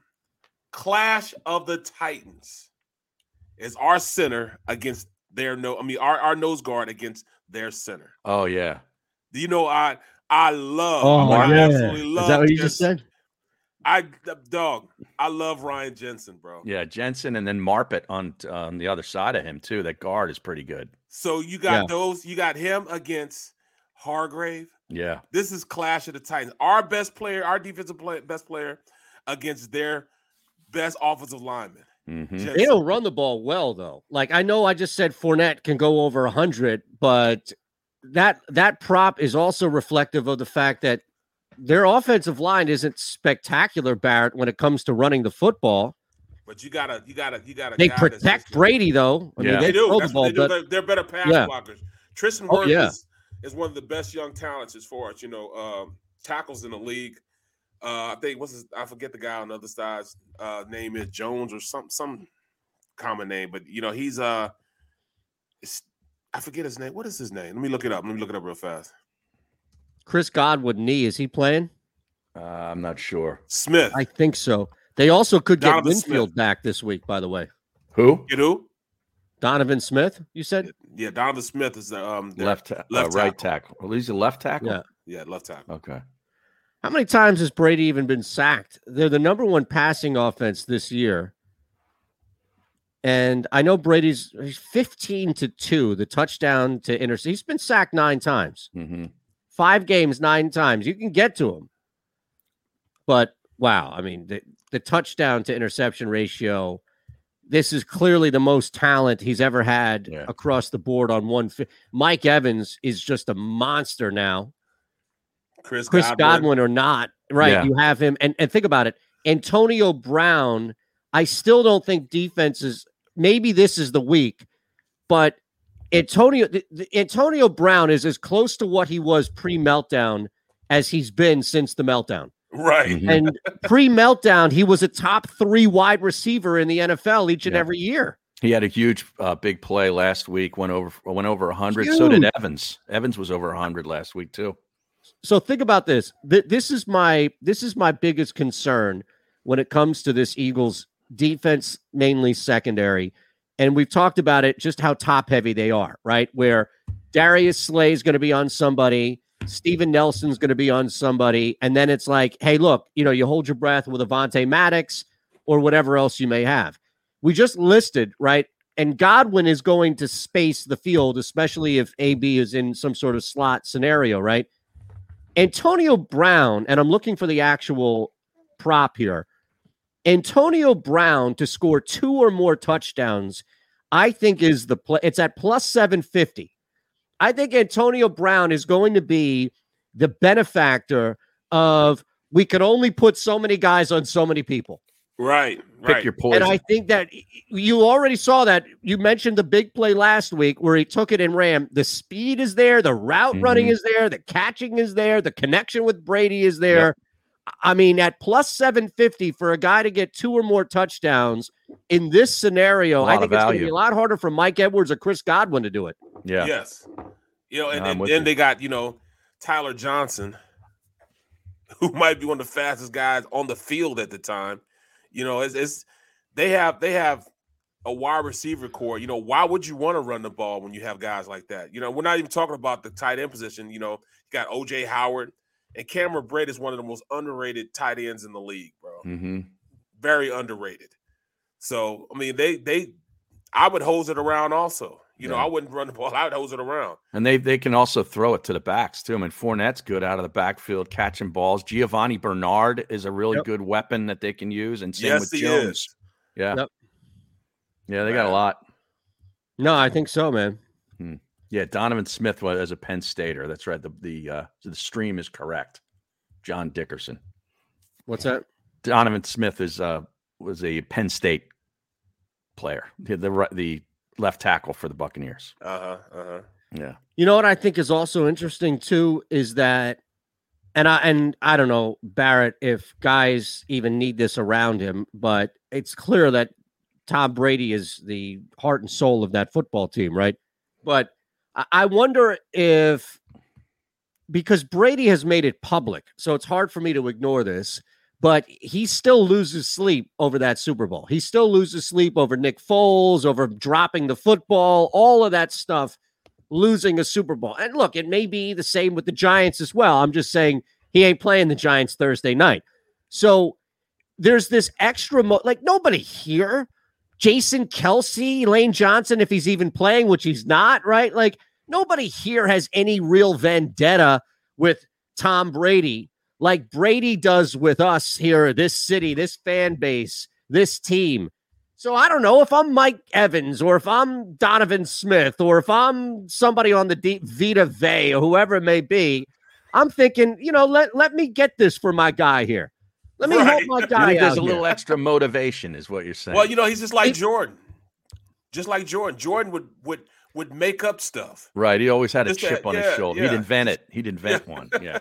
Clash of the Titans, is our center against their no. I mean, our, our nose guard against their center. Oh yeah. Do you know I I love Oh, I yeah. absolutely love Is that what you just said? I the dog. I love Ryan Jensen, bro. Yeah, Jensen and then Marpet on on the other side of him too. That guard is pretty good. So you got Yeah. those, you got him against Hargrave. Yeah. This is Clash of the Titans. Our best player, our defensive play, best player against their best offensive lineman. Mm-hmm. Jensen. They don't run the ball well, though. Like I know I just said Fournette can go over 100, but that that prop is also reflective of the fact that their offensive line isn't spectacular, Barrett, when it comes to running the football. But you gotta, you gotta, you gotta. They protect Brady, though. I Yeah. mean, They, they, do. throw the ball, they do. but They're, they're better pass Yeah. blockers. Tristan Oh, Wirfs yeah. is, is one of the best young talents as far as you know um, tackles in the league. Uh, I think what's his, I forget the guy on the other side. Uh, name is Jones or some some common name, but you know he's uh, it's, I forget his name. What is his name? Let me look it up. Let me look it up real fast. Chris Godwin knee is he playing? Uh, I'm not sure. Smith. I think so. They also could get Donovan Winfield Smith. back this week, by the way. Who? You know? Donovan Smith, you said? Yeah, Donovan Smith is the um their Left, ta- left uh, right tackle. tackle. Well, he's a left tackle. Yeah. Yeah, left tackle. Okay. How many times has Brady even been sacked? They're the number one passing offense this year. And I know Brady's he's 15 to 2, the touchdown to intercept. He's been sacked nine times. Mm-hmm. Five games, nine times. You can get to him. But wow, I mean, the, the touchdown to interception ratio, this is clearly the most talent he's ever had Yeah. across the board on one. Mike Evans is just a monster now. Chris, Chris Godwin. Godwin, or not, right? Yeah. You have him, and and think about it. Antonio Brown. I still don't think defenses. Maybe this is the week, but Antonio the- the- Antonio Brown is as close to what he was pre meltdown as he's been since the meltdown. Right. Mhm. And pre meltdown, he was a top three wide receiver in the NFL each and Yeah. every year. He had a huge, uh, big play last week. Went over, went over hundred. So did Evans. Evans was over hundred last week too. So think about this. Th- This is my this is my biggest concern when it comes to this Eagles defense, mainly secondary. And we've talked about it, just how top heavy they are, right? Where Darius Slay is going to be on somebody, Steven Nelson's going to be on somebody, and then it's like, hey, look, you know, you hold your breath with Avonte Maddox or whatever else you may have. We just listed, right? And Godwin is going to space the field, especially if AB is in some sort of slot scenario, right? Antonio Brown, and I'm looking for the actual prop here. Antonio Brown to score two or more touchdowns, I think is the play. It's at plus 750. I think Antonio Brown is going to be the benefactor of we can only put so many guys on so many people. Right. Pick Right. your poison. And I think that you already saw that. You mentioned the big play last week where he took it and ran. The speed is there, the route running Mhm. is there, the catching is there, the connection with Brady is there. I mean, at plus 750 for a guy to get two or more touchdowns in this scenario, I think it's going to be a lot harder for Mike Edwards or Chris Godwin to do it. yeah. Yes. You know, and, I'm and then you. they got, you know, Tyler Johnson, who might be one of the fastest guys on the field at the time. You know, it's, it's they have they have a wide receiver core. You know, why would you want to run the ball when you have guys like that? You know, we're not even talking about the tight end position. You know, you got OJ Howard and Cameron Brate is one of the most underrated tight ends in the league, bro. Mm-hmm. Very underrated. So, I mean, they they I would hose it around also. You know, I wouldn't run the ball. I would hose it around. And they they can also throw it to the backs too. I mean, Fournette's good out of the backfield catching balls. Giovani Bernard is a really Yep. good weapon that they can use, and same Yes, with Jones. is. Yeah, Yep. yeah, they got a lot. No, I think so, man. Yeah, Donovan Smith was as a Penn Stater. That's right. The the uh, the stream is correct. John Dickerson. What's that? Donovan Smith is uh was a Penn State player. The the, the left tackle for the Buccaneers. Uh huh. Uh huh. Yeah. You know what I think is also interesting too is that, and I and I don't know Barrett if guys even need this around him, but it's clear that Tom Brady is the heart and soul of that football team, right? But I- I wonder if because Brady has made it public, so it's hard for me to ignore this. But he still loses sleep over that Super Bowl. He still loses sleep over Nick Foles, over dropping the football, all of that stuff losing a Super Bowl. And look, it may be the same with the Giants as well. I'm just saying he ain't playing the Giants Thursday night. So there's this extra, mo- like nobody here. Jason Kelce, Lane Johnson, if he's even playing, which he's not, right? Like nobody here has any real vendetta with Tom Brady like Brady does with us here, this city, this fan base, this team. So I don't know if I'm Mike Evans or if I'm Donovan Smith or if I'm somebody on the deep Vita Vea or whoever it may be. I'm thinking, you know, let let me get this for my guy here. Let me Right. help my guy think there's out a little here. extra motivation, is what you're saying. Well, you know, he's just like Jordan. Just like Jordan. Jordan would would would make up stuff. right. He always had a Just that- chip on his shoulder. yeah. He'd invent it. He'd invent one. Yeah.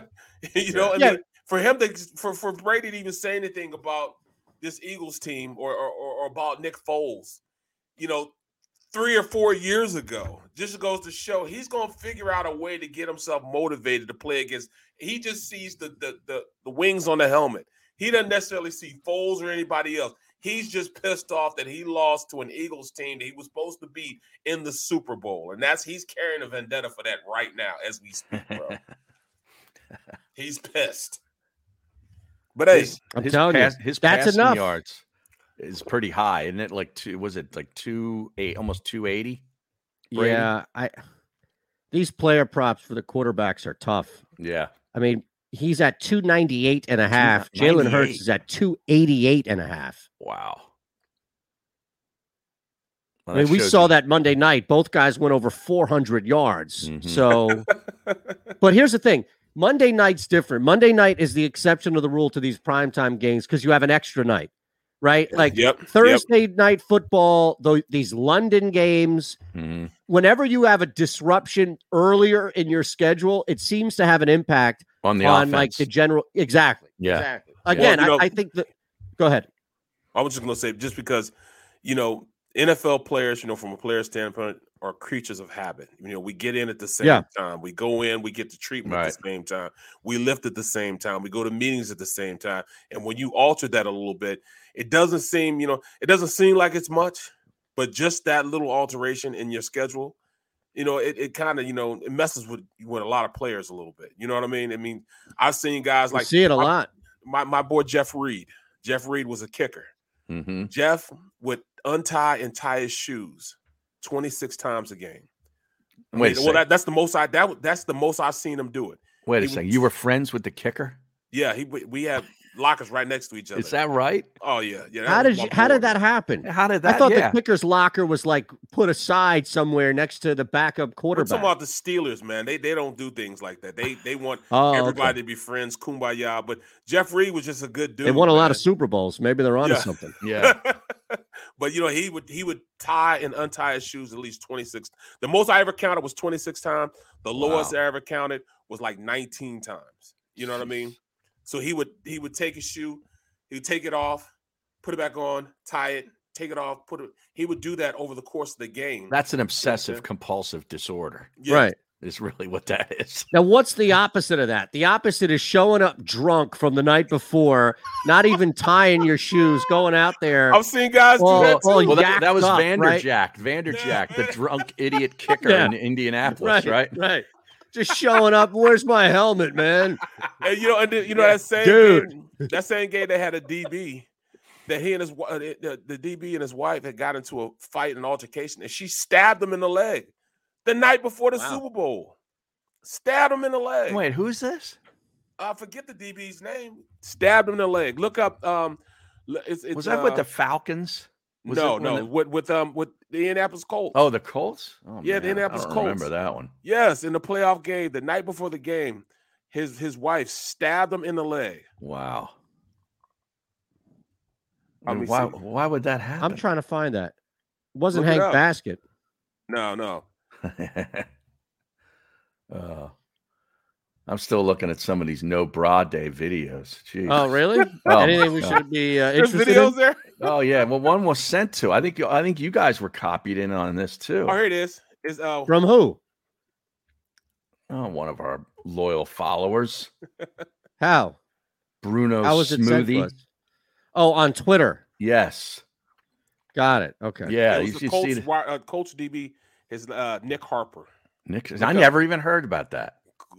you know, I Yeah. For him to for for Brady to even say anything about this Eagles team or or, or, or about Nick Foles, you know, three or four years ago, just goes to show he's going to figure out a way to get himself motivated to play against. He just sees the the the, the wings on the helmet. He doesn't necessarily see Foles or anybody else. He's just pissed off that he lost to an Eagles team that he was supposed to beat in the Super Bowl, and that's he's carrying a vendetta for that right now as we speak, bro. he's pissed. But hey, His, I'm his telling you, his that's passing enough. yards is pretty high, isn't it? Like two was it like two eight almost two eighty? Yeah, I these player props for the quarterbacks are tough. Yeah. I mean, he's at 298 and a half. Jalen Hurts is at 288 and a half. Wow. I mean, we saw that Monday night. Both guys went over 400 yards. Mhm. So, but here's the thing Monday night's different. Monday night is the exception of the rule to these primetime games because you have an extra night, right? Like Yep, yep. Thursday night football, though these London games, Mhm. whenever you have a disruption earlier in your schedule, it seems to have an impact on the on like the general. Exactly. Yeah. Exactly. Well, Again, you know- I, I think that. Go ahead. I was just gonna say just because you know NFL players, you know, from a player standpoint, are creatures of habit. You know, we get in at the same Yeah. time. We go in, we get the treatment at the same time. We lift at the same time. We go to meetings at the same time. And when you alter that a little bit, it doesn't seem, you know, it doesn't seem like it's much, but just that little alteration in your schedule, you know, it, it kind of, you know, it messes with with a lot of players a little bit. You know what I mean? I mean, I've seen guys You like see it a my- lot. My my boy Jeff Reed. Jeff Reed was a kicker. Mhm. Jeff would untie and tie his shoes 26 times a game. I Wait a mean, well, second. that, that's the most I that that's the most I've seen him do it. Wait a second. would- You were friends with the kicker? Yeah, he we we have lockers right next to each other. Is that right? Oh yeah, yeah. How did my you, how did that happen? How did I thought yeah. the kicker's locker was like put aside somewhere next to the backup We're quarterback. talking about the Steelers, man. They they don't do things like that. They they want Oh, everybody okay. to be friends, kumbaya. But Jeff Reed was just a good dude. They won a lot of Super Bowls. Maybe they're onto Yeah. something. yeah. but you know, he would he would tie and untie his shoes at least 26. The most I ever counted was 26 times. The lowest Wow. I ever counted was like 19 times. You know what I mean? So he would he would take his shoe, he would take it off, put it back on, tie it, take it off, put it. He would do that over the course of the game. That's an obsessive compulsive disorder. Yeah. Right. Is really what that is. Now, what's the opposite of that? The opposite is showing up drunk from the night before, not even tying your shoes, going out there. I've seen guys do that too. Well, that, that was up, right? Vanderjagt, Vanderjagt, the drunk idiot kicker Yeah. in Indianapolis, right? Right. Just showing up. Where's my helmet, man? And you know, and then, you know that same Dude. game, that same game they had a DB that he and his wi- uh, the, the DB and his wife had got into a fight and altercation, and she stabbed him in the leg the night before the Wow. Super Bowl. Stabbed him in the leg. Wait, who's this? I forget the DB's name. Stabbed him in the leg. Look up. Um, it's, it's Was that with uh, the Falcons? Was no, no, the- with with um with the Indianapolis Colts. oh, the Colts. Oh, Yeah, the man, Indianapolis I don't Colts. Remember that one? Yes, in the playoff game, the night before the game, his his wife stabbed him in the leg. Wow. I mean, why? see. Why would that happen? I'm trying to find that. It wasn't Look Hank up. Basket. No, no. uh, I'm still looking at some of these no bra day videos. Jeez. Oh, really? Oh, Anything we God. should be uh, There's videos in? there. Oh yeah. Well, one was sent to. I think. you- I think you guys were copied in on this too. Oh, here it is. It's uh From who? Oh, one of our loyal followers, How? Bruno How was it sent Smoothie. us? Oh, on Twitter. Yes. Got it. Okay. Yeah. it You was the should Colts, see. the- uh, Colts DB is uh, Nick Harper. Nick, Look I up- never even heard about that.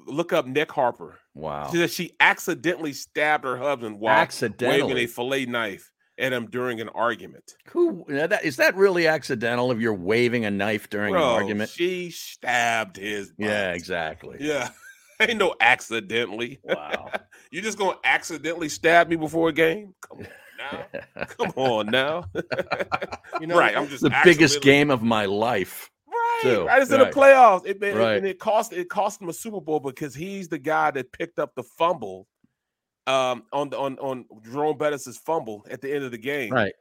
Look up Nick Harper. Wow. She said she accidentally stabbed her husband while waving Accidentally. a fillet knife at him during an argument. Who that is that really accidental if you're waving a knife during Bro, an argument? she stabbed his. Butt. Yeah, exactly. Yeah. Ain't no accidentally. Wow. you just gonna accidentally stab me before a game? Come on now. Come on now. You know, right. I'm just the biggest game of my life. Right. too. Right. It's in the playoffs. It, made- Right. and it cost it cost him a Super Bowl because he's the guy that picked up the fumble um on the on on Jerome Bettis' fumble at the end of the game. Right.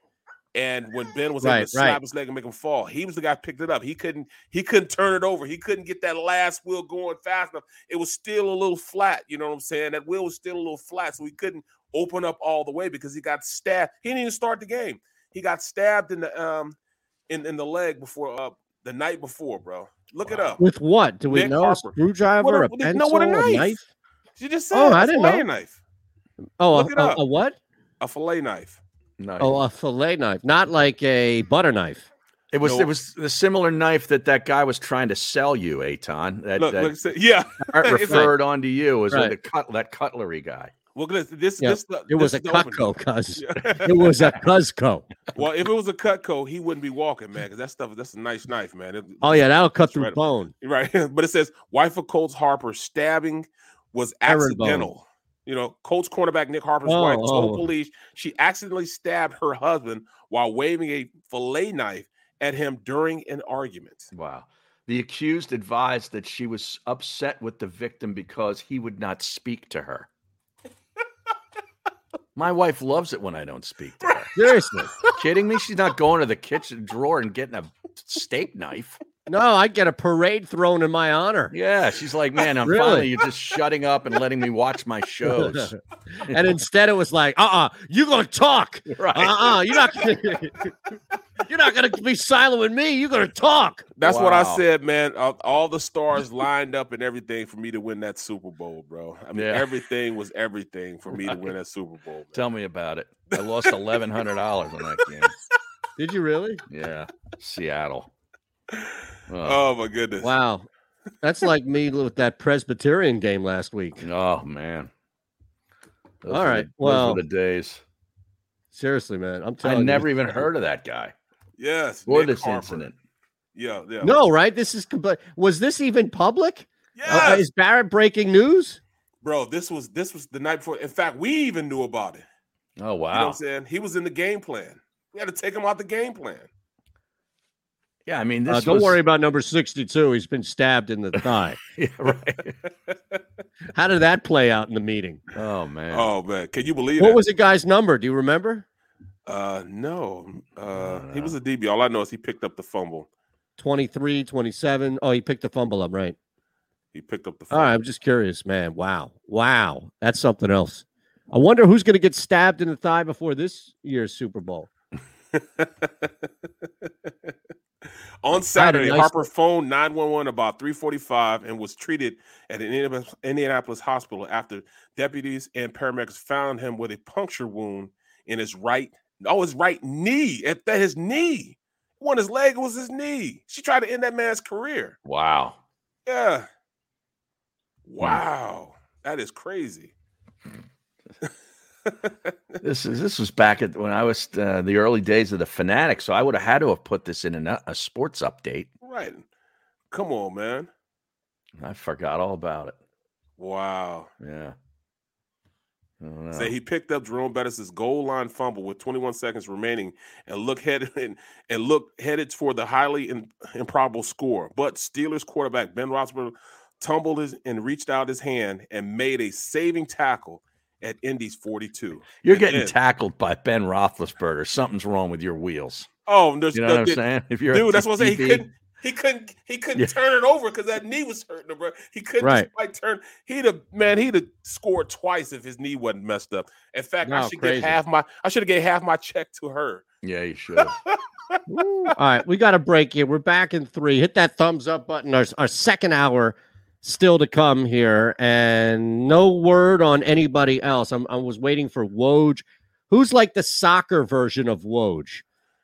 And when Ben was Right, able to slap right. his leg and make him fall, he was the guy who picked it up. He couldn't he couldn't turn it over. He couldn't get that last wheel going fast enough. It was still a little flat. You know what I'm saying? That wheel was still a little flat, so he couldn't open up all the way because he got stabbed. He didn't even start the game. He got stabbed in the um in, in the leg before uh the night before, bro. Look it up. With what? Do we Nick know? A screwdriver, What a- a, a- pencil, no, with a a knife. She just oh, said Oh, a I didn't fillet know. knife. Oh, Look a, it a, up. a what? A fillet knife. Nice. Oh, a fillet knife, not like a butter knife. It was No. it was the similar knife that that guy was trying to sell you, Eytan. That, Look, that look, say- yeah. Art It's referred on to you as Right. the cut that cutlery guy. Well, this this Yeah, this, uh, it was this a is the opening. Cutco, cuz it was a Cuzco. well, if it was a Cutco, he wouldn't be walking, man, because that stuff that's a nice knife, man. It- Oh yeah, that'll cut it's through right- bone. Right. but it says wife of Colts Harper stabbing was Herringbone. accidental. You know, Colts cornerback Nick Harper's Oh, wife told oh. police she accidentally stabbed her husband while waving a fillet knife at him during an argument. Wow. The accused advised that she was upset with the victim because he would not speak to her. My wife loves it when I don't speak. Seriously. Kidding me? She's not going to the kitchen drawer and getting a steak knife. No, I'd get a parade thrown in my honor. Yeah, she's like, man, I'm Really? finally you're just shutting up and letting me watch my shows. and instead it was like, uh-uh, you gonna talk. Right. Uh-uh, you're not you're not gonna be silent with me. You're gonna talk. That's what I said, man. All, all the stars lined up and everything for me to win that Super Bowl, bro. I mean, Yeah. everything was everything for me to win that Super Bowl. Man. Tell me about it. I lost eleven hundred dollars on that game. Did you really? Yeah, Seattle. Oh my goodness. Wow. That's like me with that Presbyterian game last week. Oh man. Those All were right, the- well, were the days. Seriously, man. I'm telling. I never even heard of that guy Yes. or Nick this Harper. incident. Yeah, yeah. No, right? This is complete. Was this even public? Uh, is Barrett breaking news? Bro, this was this was the night before. In fact, we even knew about it. Oh wow! You know what wow. I'm saying? He was in the game plan. We had to take him out the game plan. Yeah, I mean, this Uh, don't was- worry about number 62. He's been stabbed in the thigh. Yeah, right. How did that play out in the meeting? Oh man. Oh man, can you believe it? What that? was the guy's number? Do you remember? Uh no. Uh he was a DB. All I know is he picked up the fumble. 23, 27. Oh, he picked the fumble up, right? He picked up the All fumble. right, I'm just curious, man. Wow. Wow. That's something else. I wonder who's going to get stabbed in the thigh before this year's Super Bowl. On Saturday, nice- Harper phoned 911 about 345 and was treated at an Indianapolis- Indianapolis hospital after deputies and paramedics found him with a puncture wound in his right, oh, his right knee, at at his knee. One wasn't his leg, was his knee. She tried to end that man's career. Wow. Yeah. Hmm. Wow. That is crazy. This is this was back at when I was uh, the early days of the fanatic, so I would have had to have put this in an, a sports update. Right. Come on, man. I forgot all about it. Wow. Yeah. Say he picked up Jerome Bettis' goal line fumble with 21 seconds remaining and look headed and, and look headed for the highly in, improbable score. But Steelers quarterback Ben Roethlisberger tumbled his and reached out his hand and made a saving tackle at Indy's 42. You're And getting then- tackled by Ben Roethlisberger. Something's wrong with your wheels. Oh, there's You know no- what I'm did- saying? If you're dude, that's what I'm saying. He couldn't. He couldn't. He couldn't Yeah. turn it over because that knee was hurting him, bro. He couldn't Right. just quite turn. He'd have man. He'd have scored twice if his knee wasn't messed up. In fact, I should crazy. give half my. I should have gave half my check to her. Yeah, you should. All right, we got a break here. We're back in three. Hit that thumbs up button. Our, our second hour still to come here, and no word on anybody else. I'm, I was waiting for Woj. Who's like the soccer version of Woj?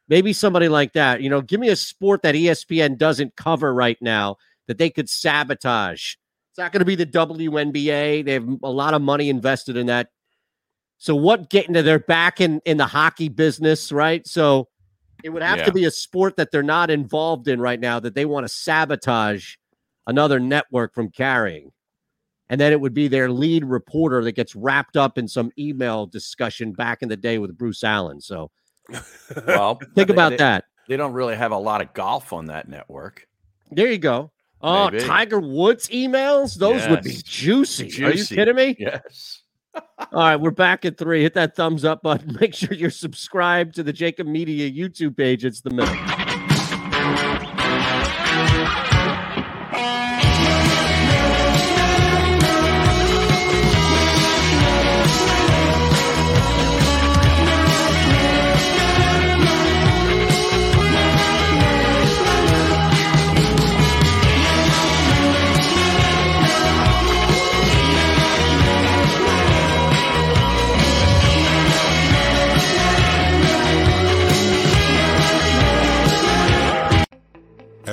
Maybe somebody like that. You know, give me a sport that ESPN doesn't cover right now that they could sabotage. It's not going to be the WNBA. They have a lot of money invested in that. So what getting to they're back in in the hockey business, right? So it would have Yeah. to be a sport that they're not involved in right now that they want to sabotage another network from carrying. And then it would be their lead reporter that gets wrapped up in some email discussion back in the day with Bruce Allen. So Well, think about they- that. They don't really have a lot of golf on that network. There you go. Oh, Maybe. Tiger Woods emails? Those would be Yes. juicy. Are you kidding me? Yes. All right, we're back at three. Hit that thumbs up button. Make sure you're subscribed to the JAKIB Media YouTube page. It's the middle.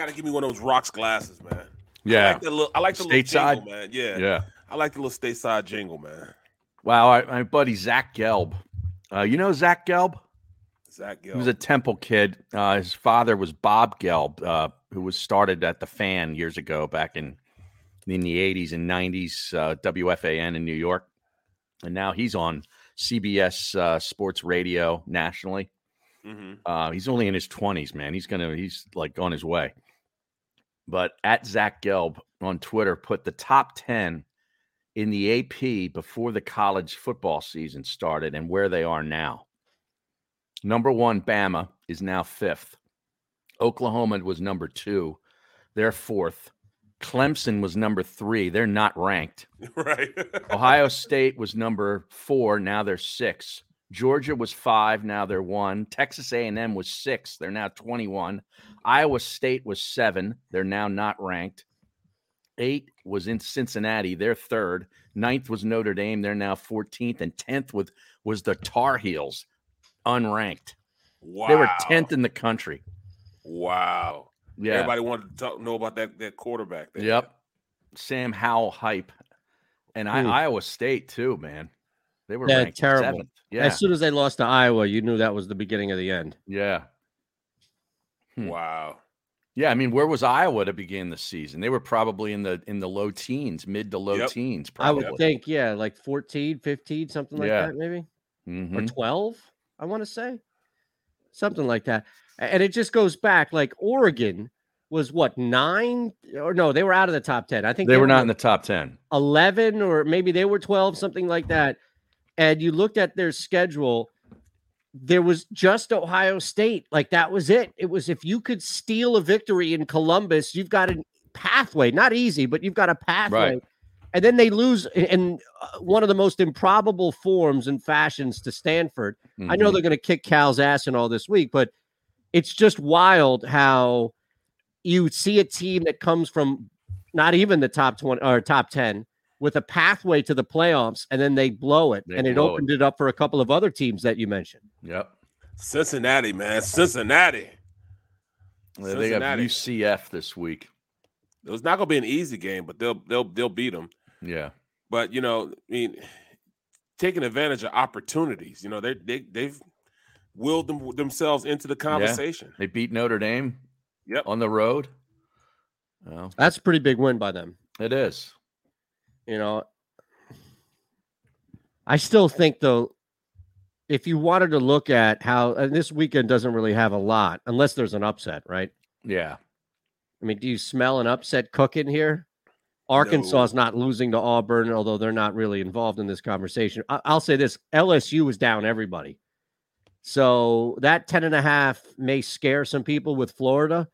gotta give me one of those rocks glasses, man. Yeah, I like the little, I like the little Stateside? jingle, man. Yeah, Yeah. I like the little stateside jingle, man. Wow, I, my buddy Zach Gelb. Uh, you know Zach Gelb? Zach Gelb. He was a Temple kid. Uh, his father was Bob Gelb, uh, who was started at the Fan years ago, back in in the '80s and '90s, uh, WFAN in New York, and now he's on CBS uh, Sports Radio nationally. Mhm. Uh, he's only in his 20s, man. He's gonna he's like on his way. But at Zach Gelb on Twitter put the top 10 in the AP before the college football season started and where they are now. Number one, Bama is now fifth. Oklahoma was number two. They're fourth. Clemson was number three. They're not ranked. right. Ohio State was number four. Now they're six. Georgia was five. Now they're one. Texas A&M was six. They're now 21. Iowa State was seven. They're now not ranked. Eight was in Cincinnati. They're third. Ninth was Notre Dame. They're now 14th. And 10th was, was the Tar Heels, unranked. Wow. They were 10th in the country. Wow. Yeah. Everybody wanted to talk, know about that that quarterback. There. Yep. Sam Howell hype. And I, Hmm. Iowa State, too, man. They were Yeah, terrible. seventh. Yeah. As soon as they lost to Iowa, you knew that was the beginning of the end. Yeah. Hmm. Wow. Yeah, I mean, where was Iowa to begin the season? They were probably in the in the low teens, mid to low Yep. teens, I would think, yeah, like 14, 15, something like Yeah. that, maybe. Or Mhm. 12, I want to say. Something like that. And it just goes back like Oregon was what, nine? Or no, they were out of the top 10. I think They were not in the top ten. 11 or maybe they were 12 something like that and you looked at their schedule there was just ohio state like that was it it was if you could steal a victory in columbus you've got a pathway not easy but you've got a pathway Right. and then they lose in- in uh, one of the most improbable forms and fashions to stanford i know Mhm. they're going to kick cal's ass and all this week but it's just wild how you see a team that comes from not even the top 20 or top 10 with a pathway to the playoffs and then they blow it They and it blow it. opened it. up for a couple of other teams that you mentioned Yep. Cincinnati, man. Cincinnati. They- They have UCF this week. It was not gonna be an easy game, but they'll they'll they'll beat them. Yeah. But you know, I mean, taking advantage of opportunities. You know, they they they've willed them, themselves into the conversation. They beat Notre Dame. Yep. On the road. Well, that's a pretty big win by them it is. You know? I still think though if you wanted to look at how and this weekend doesn't really have a lot unless there's an upset right? Yeah. i mean do you smell an upset cooking here? Arkansas is not losing to auburn although they're not really involved in this conversation. I- i'll say this lsu was down everybody. So that 10 and a half may scare some people with florida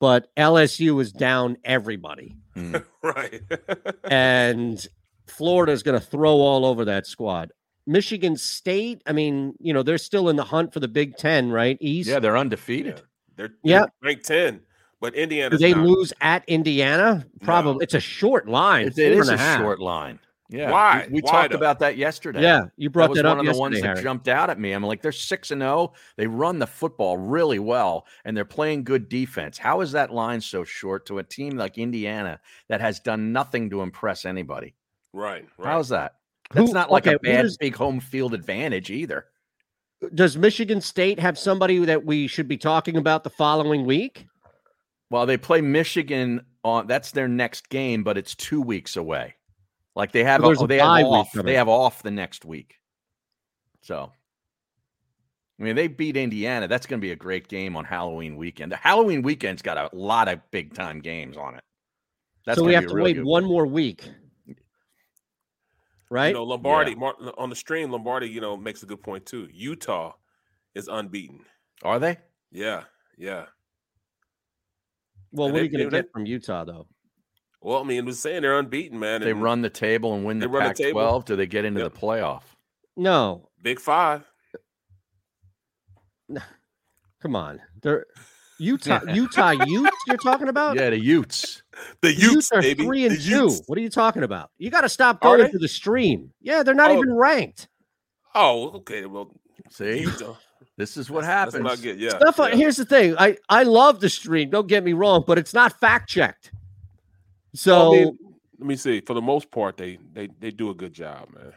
but lsu was down everybody Mm. right. and Florida is going to throw all over that squad. Michigan State, I mean, you know, they're still in the hunt for the Big Ten, right? East. Yeah, they're undefeated. They're, Yeah. they're ranked 10, but Do they not. lose at Indiana? Probably. It's a short line. It, it four is and a short line. Yeah. Why? We, we Why, talked though? about that yesterday. Yeah, you brought that, was that was one up of the ones yesterday, that jumped out at me. I'm like, they're six and zero. They run the football really well, and they're playing good defense. How is that line so short to a team like Indiana that has done nothing to impress anybody? Right. Right. How's that? That's Who- not like okay, a who bad does- big home field advantage either. Does Michigan State have somebody that we should be talking about the following week? Well, they play Michigan on that's their next game, but it's two weeks away. Like they have, So there's oh, a they have off. They have off the next week. So, I mean, they beat Indiana. That's going to be a great game on Halloween weekend. The Halloween weekend's got a lot of big time games on it. That's so we have to real wait good one more week. Right? You know, Lombardi Mar- on the stream. Lombardi, you know, makes a good point too. Utah is unbeaten. Are they? Yeah, yeah. well, and what are you going to they- get from Utah, though? Well, I mean, it was saying they're unbeaten, man. They and run the table and win the Pac table. 12. Do they get into Yep. the playoff? No, Big Five. come on. They're Utah Utah Utes you're talking about? Yeah, the Utes. The The Utes, are baby. three and The two. Utes. What are you talking about? You got to stop going to the stream. Yeah, they're not Oh. even ranked. Oh, okay. Well, See, Utah. this is what That's happens. what I get. Yeah. Stuff. Uh, yeah. Here's the thing. I I love the stream. Don't get me wrong, but it's not fact checked. So I mean, let me see. For the most part, they they they do a good job, man.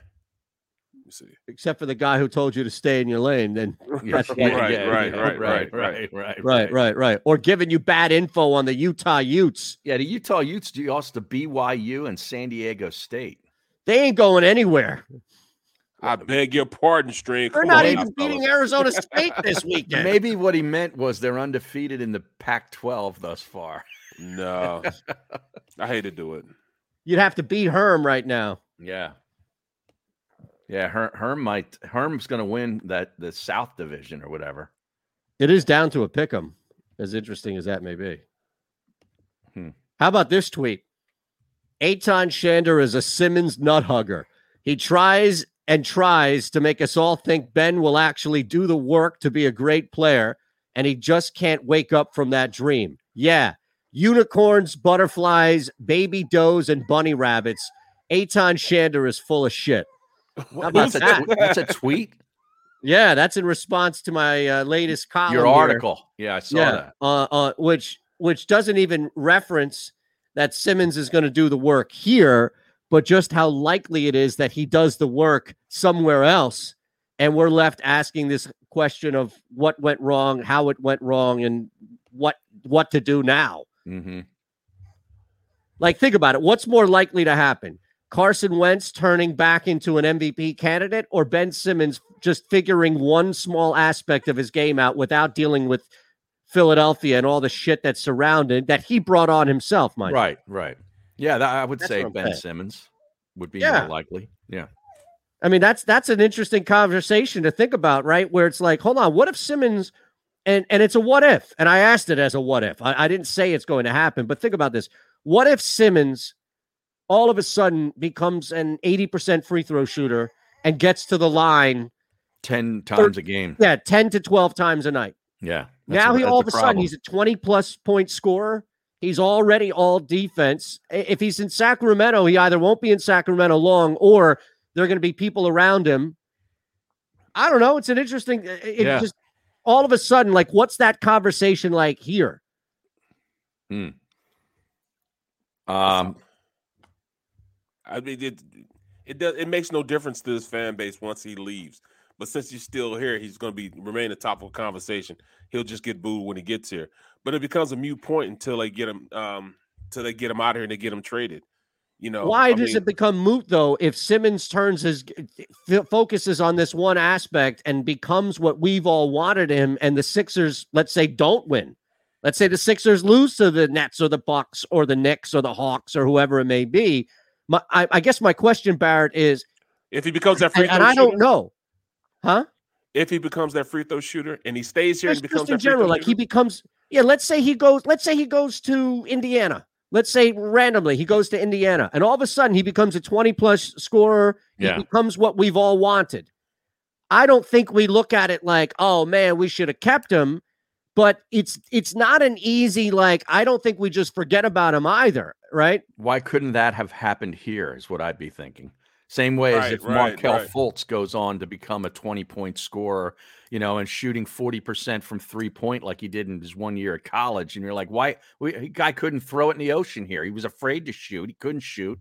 Let me see. except for the guy who told you to stay in your lane, then Yeah, That's yeah, right, yeah, right, yeah, right, right, right, right, right, right, right, right, or giving you bad info on the Utah Utes. Yeah, the Utah Utes do also to BYU and San Diego State. They ain't going anywhere. I beg your pardon, string. They're Come not on even beating. Arizona State this weekend. Maybe what he meant was they're undefeated in the Pac-12 thus far. No, I hate to do it. You'd have to beat Herm right now. Yeah. Yeah, Herm, Herm might Herm's going to win that the South Division or whatever. It is down to a pick 'em, as interesting as that may be. Hmm. How about this tweet? Eytan Shander is a Simmons nut hugger. He tries and tries to make us all think Ben will actually do the work to be a great player, and he just can't wake up from that dream. Yeah, unicorns, butterflies, baby does, and bunny rabbits. Eytan Shander is full of shit. That's a, that? that's a tweet. Yeah, that's in response to my uh, latest column. Your here. article. Yeah, I saw yeah, that. Uh, uh, which which doesn't even reference that Simmons is going to do the work here, but just how likely it is that he does the work somewhere else, and we're left asking this question of what went wrong, how it went wrong, and what what to do now. Mm-hmm. Like, think about it. What's more likely to happen? Carson Wentz turning back into an MVP candidate or Ben Simmons just figuring one small aspect of his game out without dealing with Philadelphia and all the shit that's surrounded that he brought on himself, Mike. Right, right. Yeah, that, I would That's say Ben saying. Simmons would be Yeah. more likely. Yeah. I mean, that's that's an interesting conversation to think about, right? Where it's like, hold on, what if Simmons and and it's a what if, and I asked it as a what if. I, I didn't say it's going to happen, but think about this: what if Simmons all of a sudden becomes an eighty percent free throw shooter and gets to the line, 10 times a game. yeah, ten to twelve times a night? Yeah. now a- he all of a sudden he's a 20 plus point scorer. He's already all defense. If he's in Sacramento, he either won't be in Sacramento long or there are going to be people around him. I don't know. It's an interesting. It Yeah. just all of a sudden, like, what's that conversation like here? Um, I mean, it it does it makes no difference to his fan base once he leaves. But since he's still here, he's going to be remain the top of conversation. He'll just get booed when he gets here. But it becomes a mute point until they get him um till they get him out of here and they get him traded. You know Why I does mean, it become moot though? If Simmons turns his f- focuses on this one aspect and becomes what we've all wanted him, and the Sixers, let's say, don't win. Let's say the Sixers lose to the Nets or the Bucks or the Knicks or the Hawks or whoever it may be. My, I, I guess my question, Barrett, is, if he becomes that free and, throw and I shooter, don't know, huh? if he becomes that free throw shooter and he stays here Just, and becomes just in that free general, throw like he becomes, yeah. Let's say he goes. Let's say he goes to Indiana. Let's say randomly he goes to Indiana, and all of a sudden he becomes a twenty-plus scorer. He becomes what we've all wanted. I don't think we look at it like, oh man, we should have kept him. But it's it's not an easy like. I don't think we just forget about him either, right? why couldn't that have happened here? Is what I'd be thinking. Same way as if right, Markel right. Fultz goes on to become a 20 point scorer, you know, and shooting 40% from three point like he did in his one year at college. And you're like, why? We, guy couldn't throw it in the ocean here. He was afraid to shoot. He couldn't shoot.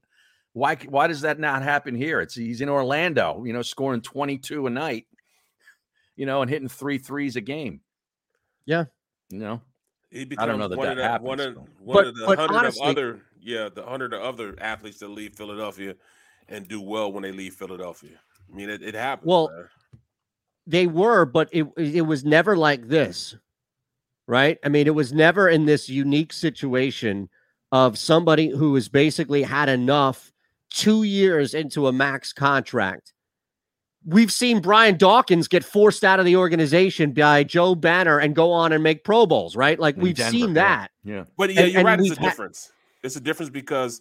Why, why does that not happen here? It's he's in Orlando, you know, scoring 22 a night, you know, and hitting three threes a game. Yeah. You know, he I don't know that one that of the, one happens, of one But- of the but hundred honestly- of other yeah the hundred of other athletes that leave Philadelphia and do well when they leave Philadelphia. I mean, it, it happens. Well, man. They were, but it it was never like this, right? I mean, it was never in this unique situation of somebody who has basically had enough two years into a max contract. We've seen Brian Dawkins get forced out of the organization by Joe Banner and go on and make Pro Bowls, right? Like in we've Denver, seen that. Yeah. But yeah, And- you're and right. It's a we've had- difference. It's a difference because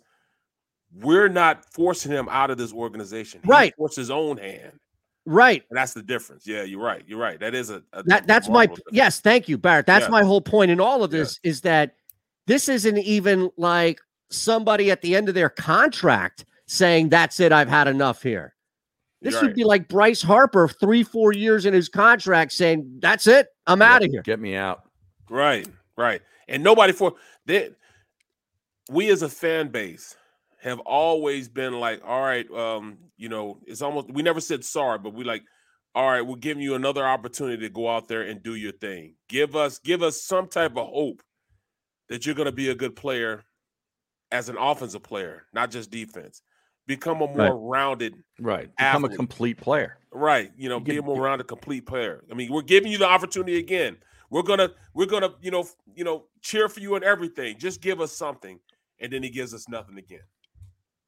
we're not forcing him out of this organization. He Right. forced his own hand. Right. And that's the difference. Yeah, you're right. You're right. That is a, a That that's my difference. yes, thank you, Barrett. That's Yeah. my whole point in all of this is that this isn't even like somebody at the end of their contract saying that's it, I've had enough here. This You're would right. be like Bryce Harper, three, four years in his contract, saying, That's it, I'm out of here. Get me out. Right, right. And nobody for that. We as a fan base have always been like, all right, um, you know, it's almost we never said sorry, but we like, all right, we're giving you another opportunity to go out there and do your thing. Give us, give us some type of hope that you're going to be a good player as an offensive player, not just defense. Become a more Right. rounded Right. Become a complete player. Right. You know, be a more rounded, complete player. I mean, we're giving you the opportunity again. We're gonna, we're gonna, you know, you know, cheer for you and everything. Just give us something, and then he gives us nothing again.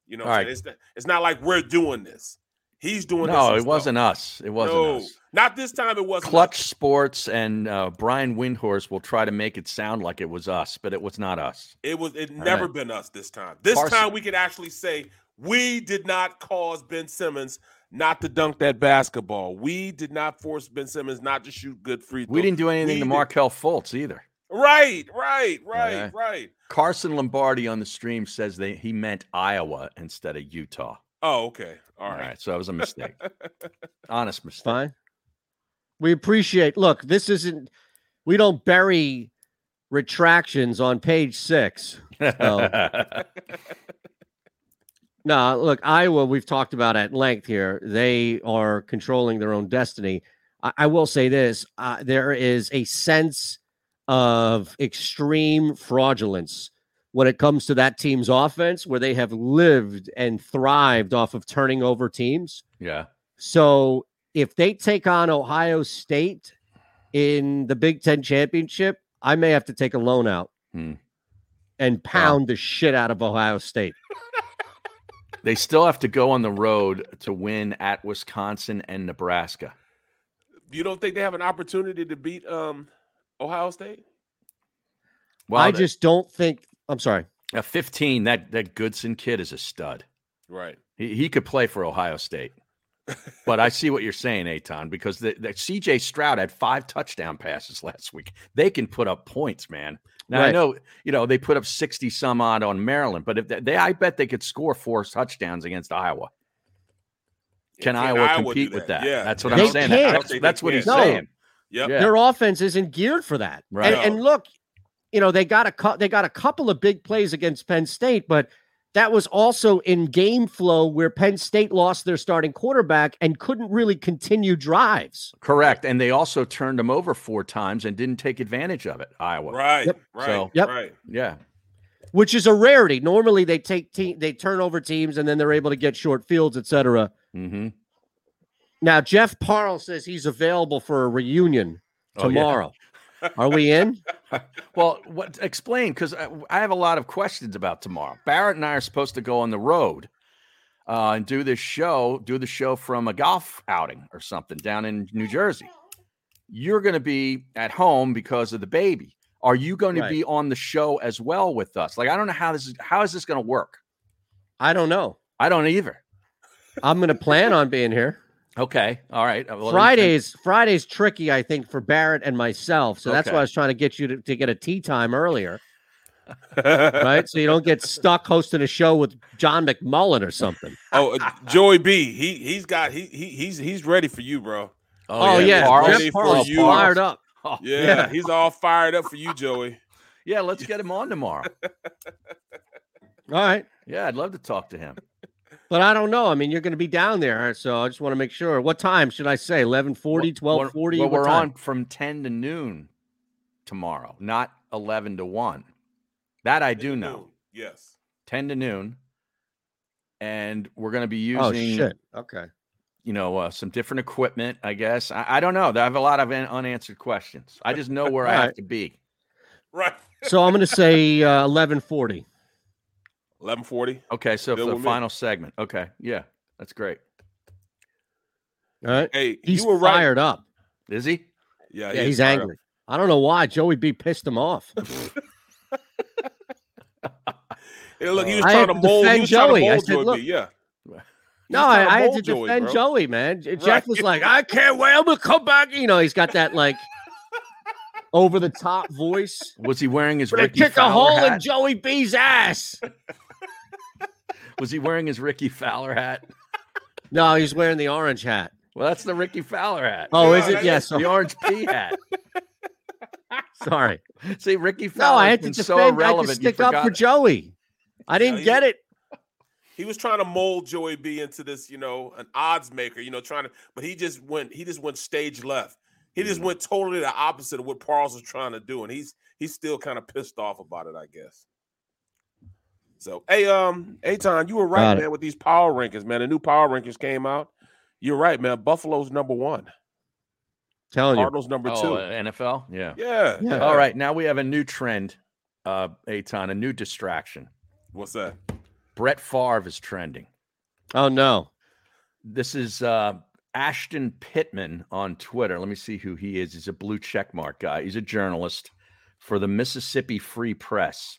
You know, what I'm saying? right. it's not, it's not like we're doing this. He's doing this. No, it himself. wasn't us. It wasn't no, us. not this time. It wasn't. Clutch Sports and uh, Brian Windhorst will try to make it sound like it was us, but it was not us. It was. It All never right. been us this time. This Carson- time we could actually say we did not cause Ben Simmons not to dunk that basketball. We did not force Ben Simmons not to shoot good free throws. We didn't do anything We to did- Markelle Fultz either. Right, right, right, Okay. right. Carson Lombardi on the stream says they he meant Iowa instead of Utah. Oh, okay. All All right. right, so that was a mistake. Honest mistake. Fine. We appreciate look, this isn't we don't bury retractions on page six. So- No, look, Iowa, we've talked about at length here. They are controlling their own destiny. I, I will say this uh, there is a sense of extreme fraudulence when it comes to that team's offense, where they have lived and thrived off of turning over teams. Yeah. So if they take on Ohio State in the Big Ten championship, I may have to take a loan out Hmm. and pound the shit out of Ohio State. They still have to go on the road to win at Wisconsin and Nebraska. You don't think they have an opportunity to beat um Ohio State? Well, I the- just don't think. I'm sorry. At 15, that that Goodson kid is a stud. Right. He, he could play for Ohio State. but I see what you're saying, Eytan, because the, the CJ Stroud had five touchdown passes last week. They can put up points, man. Now I know, you know, they put up 60 some odd on Maryland, but if they, they I bet they could score four touchdowns against Iowa. Can Can Iowa, Iowa compete that? with that? Yeah. That's what They I'm saying. That's, that's what he's. No. saying. Yep. Yeah. Their offense isn't geared for that. Right. And, and look, you know they got a cou- they got a couple of big plays against Penn State, but that was also in game flow where Penn State lost their starting quarterback and couldn't really continue drives. Correct. And they also turned them over four times and didn't take advantage of it, Iowa. Right. Yep. Right. So- Yep. Right. Yeah. which is a rarity. Normally, they take team, they turn over teams, and then they're able to get short fields, etc. Mm-hmm. Now, Jeff Parle says he's available for a reunion Oh, yeah. tomorrow. Are we in? Well, what explain because I, I have a lot of questions about tomorrow. Barrett and I are supposed to go on the road uh, and do this show, do the show from a golf outing or something down in New Jersey. You're going to be at home because of the baby. Are you going to be on the show as well with us? Like, I don't know how this is. How is this going to work? I don't know. I don't either. I'm going to plan on being here. Okay, all right. Well, then- Fridays, Fridays tricky, I think, for Barrett and myself. So that's why I was trying to get you to, to get a tee time earlier, right? So you don't get stuck hosting a show with John McMullen or something. Oh, uh, Joey B. He he's got he, he he's he's ready for you, bro. Oh, yeah, Parles- Ready Jeff for you. fired up. Oh, Yeah, Yeah. he's all fired up for you, Joey. yeah, let's get him on tomorrow. All right. Yeah, I'd love to talk to him. But I don't know. I mean, you're going to be down there, so I just want to make sure. What time should I say? 1140, 1240? Well, What we're time? on from 10 to noon tomorrow, not 11 to 1. That I do know. Yes. 10 to noon. And we're going to be using. Oh, using, shit. Okay. you know, uh, some different equipment, I guess. I, I don't know. I have a lot of un- unanswered questions. I just know where I have Alright. to be. Right. So I'm going to say uh, 1140. Eleven forty. Okay, so for the with me. final segment. Okay, yeah, that's great. All right. Hey, He's you were right. fired up. Is he? Yeah, Yeah, he he's fired up. angry. I don't know why. Joey B pissed him off. Hey, look, he was uh, I trying had to to mold. He defend was trying Joey. to I mold said, Joey look- B. Yeah. No, I, I had to Joey, defend bro. Joey, man. J- Jeff was like, I can't wait. I'm gonna come back. You know, he's got that like over the top voice. Was he wearing his We're gonna Ricky kick a Fowler hole in? Joey B's ass. Was he wearing his Rickie Fowler hat? No, he's wearing the orange hat. Well, that's the Rickie Fowler hat. Oh, is it? Yes. the orange pea hat. Sorry. See, Rickie Fowler. No, I had to defend. so I had to irrelevant. you stick up for forgot- Joey. I didn't he- get it. He was trying to mold Joey B into this, you know, an odds maker, you know, trying to, but he just went, he just went stage left. He just mm. went totally the opposite of what Parles was trying to do, and he's he's still kind of pissed off about it, I guess. So, hey, um, Eytan, you were right, Got it. man, with these power rankings, man. The new power rankings came out. You're right, man. Buffalo's number one. Telling you. Cardinals number Oh, two. uh, NFL. Yeah. Yeah. Yeah. All right. Now we have a new trend, uh, Eytan, a new distraction. What's that? Brett Favre is trending. Oh no. This is uh, Ashton Pittman on Twitter. Let me see who he is. He's a blue checkmark guy. He's a journalist for the Mississippi Free Press.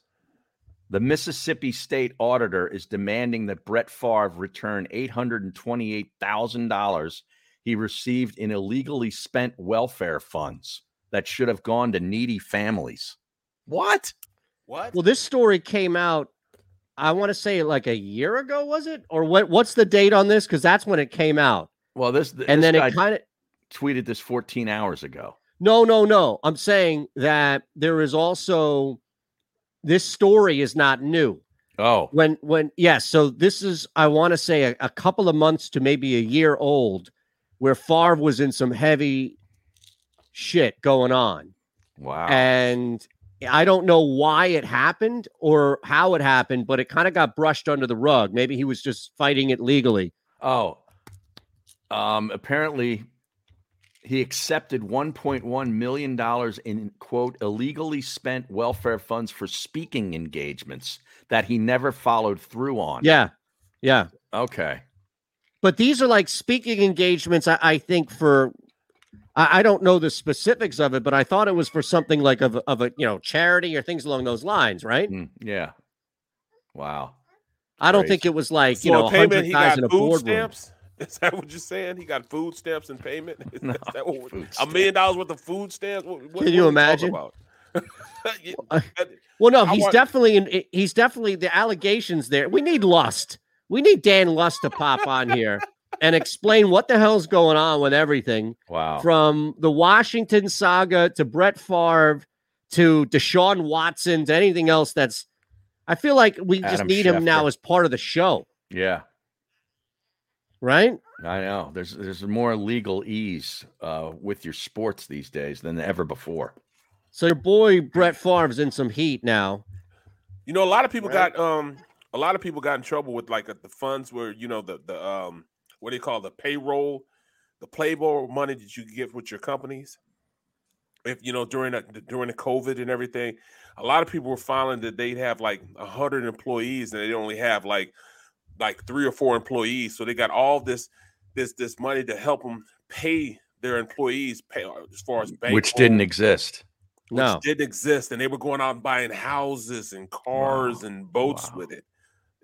The Mississippi State Auditor is demanding that Brett Favre return $828,000 he received in illegally spent welfare funds that should have gone to needy families. What? What? Well, this story came out. I want to say like a year ago, was it? Or what? What's the date on this? Because that's when it came out. Well, this and then guy it kind of tweeted this 14 hours ago. No, no, no. I'm saying that there is also this story is not new. Oh, When when yes, so this is I want to say a, a couple of months to maybe a year old, where Favre was in some heavy shit going on, wow. and I don't know why it happened or how it happened, but it kind of got brushed under the rug. Maybe he was just fighting it legally. Oh, um, apparently he accepted 1.1 million dollars in quote illegally spent welfare funds for speaking engagements that he never followed through on. Yeah, yeah. Okay. but these are like speaking engagements. I, I think for I, I don't know the specifics of it, but I thought it was for something like of of a you know charity or things along those lines, right? Mm, yeah. Wow. I don't Crazy. think it was like you So in know payment, hundred he got in a food boardroom. stamps. Is that what you're saying? He got food stamps in payment. Is No, that what, a million dollars worth of food stamps. What, Can you what we imagine? Yeah, Uh, Well, no, I he's want- definitely in. He's definitely the allegations there. We need Lust. We need Dan Lust to pop on here and explain what the hell's going on with everything. Wow. from the Washington saga to Brett Favre to Deshaun Watson to anything else that's I feel like we just Adam need him now as part of the show, yeah. Right? I know. There's there's more legal ease uh, with your sports these days than ever before. So your boy Brett Favre's in some heat now. You know, a lot of people Right. got um a lot of people got in trouble with like uh, the funds where you know the the um what do you call it, the payroll, the payroll money that you get with your companies. If you know during the during the COVID and everything, a lot of people were filing that they'd have like a hundred employees and they only have like like three or four employees, so they got all this this this money to help them pay their employees pay uh, as far as bank Which didn't exist. which No. didn't exist, and they were going out and buying houses and cars Wow. and boats Wow. with it.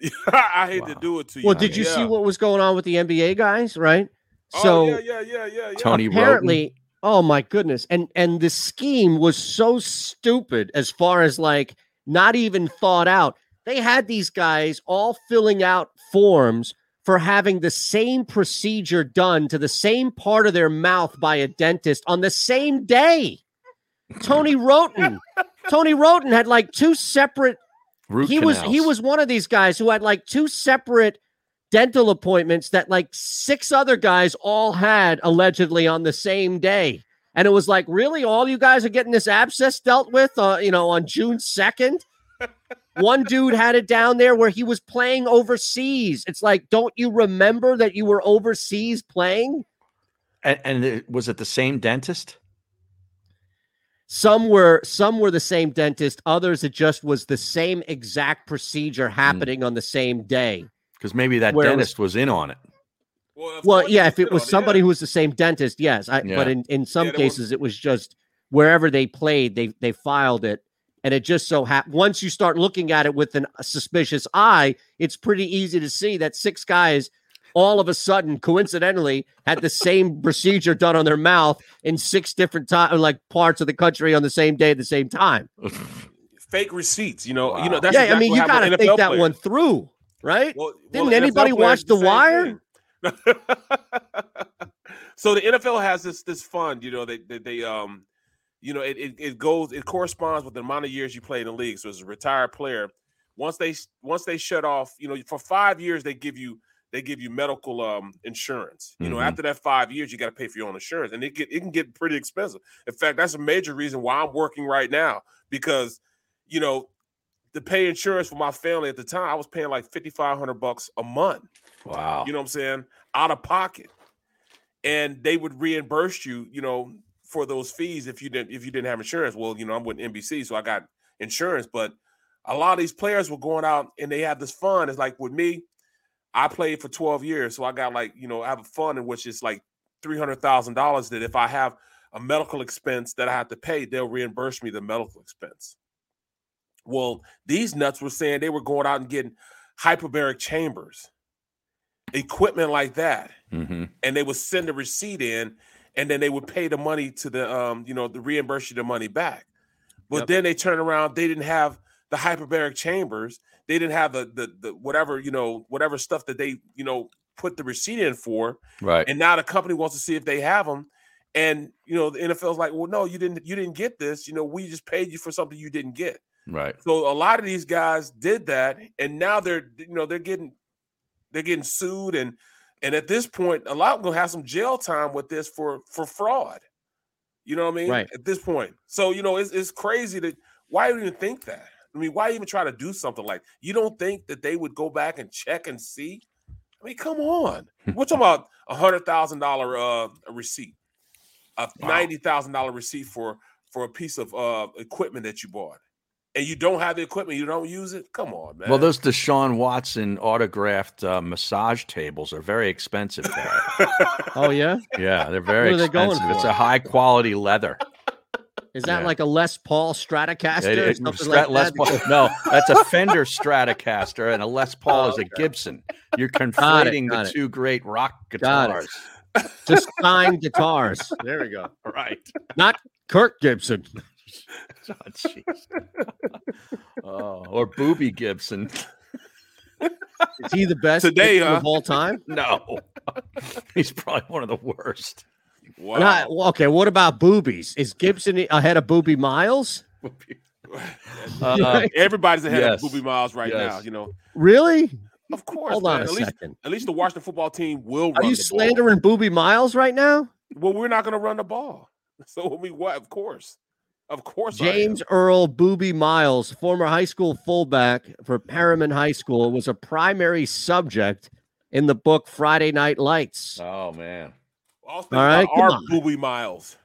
I hate to do it to you. Well, did you see what was going on with the NBA guys, right? Oh, So yeah, yeah, yeah, yeah, yeah. Tony Wroten. apparently, oh my goodness. And and the scheme was so stupid as far as like not even thought out. They had these guys all filling out forms for having the same procedure done to the same part of their mouth by a dentist on the same day. Tony Wroten. Tony Wroten had like two separate Root he was he was one of these guys who had like two separate dental appointments that like six other guys all had allegedly on the same day and it was like really all you guys are getting this abscess dealt with uh, you know on june 2nd one dude had it down there where he was playing overseas it's like don't you remember that you were overseas playing And, and it, was it the same dentist? some were some were the same dentist others it just was the same exact procedure hmm. happening on the same day Because maybe that Where it was- dentist was in on it. Well, Well, yeah, if it was on somebody yeah. who was the same dentist, yes. I, Yeah. But in, in some Yeah, there was- cases, it was just wherever they played, they they filed it, and it just so happened. Once you start looking at it with an, a suspicious eye, it's pretty easy to see that six guys all of a sudden, coincidentally, had the same procedure done on their mouth in six different time, like parts of the country on the same day at the same time. Fake receipts, you know. You know that's yeah, I mean, you got to with think NFL that players. one through, right? Well, Didn't well, anybody NFL watch do The Wire? so the NFL has this this fund, you know, they they, they um, you know, it, it it goes it corresponds with the amount of years you play in the league. So as a retired player, once they once they shut off, you know, for five years they give you they give you medical um insurance. You know, Mhm. after that five years, you got to pay for your own insurance, and it get it can get pretty expensive. In fact, that's a major reason why I'm working right now because you know to pay insurance for my family at the time, I was paying like fifty five hundred bucks a month. Wow. You know what I'm saying? Out of pocket. And they would reimburse you, you know, for those fees if you didn't if you didn't have insurance. Well, you know, I'm with NBC, so I got insurance, but a lot of these players were going out and they had this fund. It's like with me, I played for 12 years, so I got like, you know, I have a fund in which is like $300,000 that if I have a medical expense that I have to pay, they'll reimburse me the medical expense. Well, these nuts were saying they were going out and getting hyperbaric chambers, equipment like that, Mm-hmm. and they would send a receipt in, and then they would pay the money to the um, you know, the reimburse you the money back. But Yep. then they turn around, they didn't have the hyperbaric chambers, they didn't have the the the whatever you know whatever stuff that they you know put the receipt in for, Right. and now the company wants to see if they have them. And you know the NFL's like, well, no, you didn't. You didn't get this. You know, we just paid you for something you didn't get. Right. So a lot of these guys did that, and now they're you know they're getting they're getting sued, and and at this point, a lot gonna have some jail time with this for for fraud. You know what I mean? Right. At this point, so you know it's it's crazy that why even think that? I mean, why even try to do something like you don't think that they would go back and check and see? I mean, come on. We're talking about a hundred thousand dollar uh receipt, a ninety thousand dollar receipt for for a piece of uh equipment that you bought, and you don't have the equipment, you don't use it. Come on, man. Well, those Deshaun Watson autographed uh, massage tables are very expensive. There. Oh yeah, yeah, they're very What are they going expensive. It's a high quality leather. is that Yeah. like a Les Paul Stratocaster It- or it- something Strat- like Les that? Paul- no, that's a Fender Stratocaster, and a Les Paul Oh, is a Gibson. You're Got it, conflating got the it. two great rock guitars. Just signed guitars. There we go. Right. Not Kirk Gibson. Oh, jeez. oh, or Booby Gibson. Is he the best Today, huh? of all time? No, he's probably one of the worst. wow. Not- well, okay, what about boobies? Is Gibson ahead of Boobie Miles? Uh, Everybody's ahead yes. of Boobie Miles right now. You know, Really? of course. Hold man. on a at least, second. At least the Washington football team will. Are run you the slandering Boobie Miles right now? Well, we're not going to run the ball. So I mean, what? Of course, of course. I am. James Earl Boobie Miles, former high school fullback for Permian High School, was a primary subject in the book Friday Night Lights. oh man. All All right, our. Boobie Miles.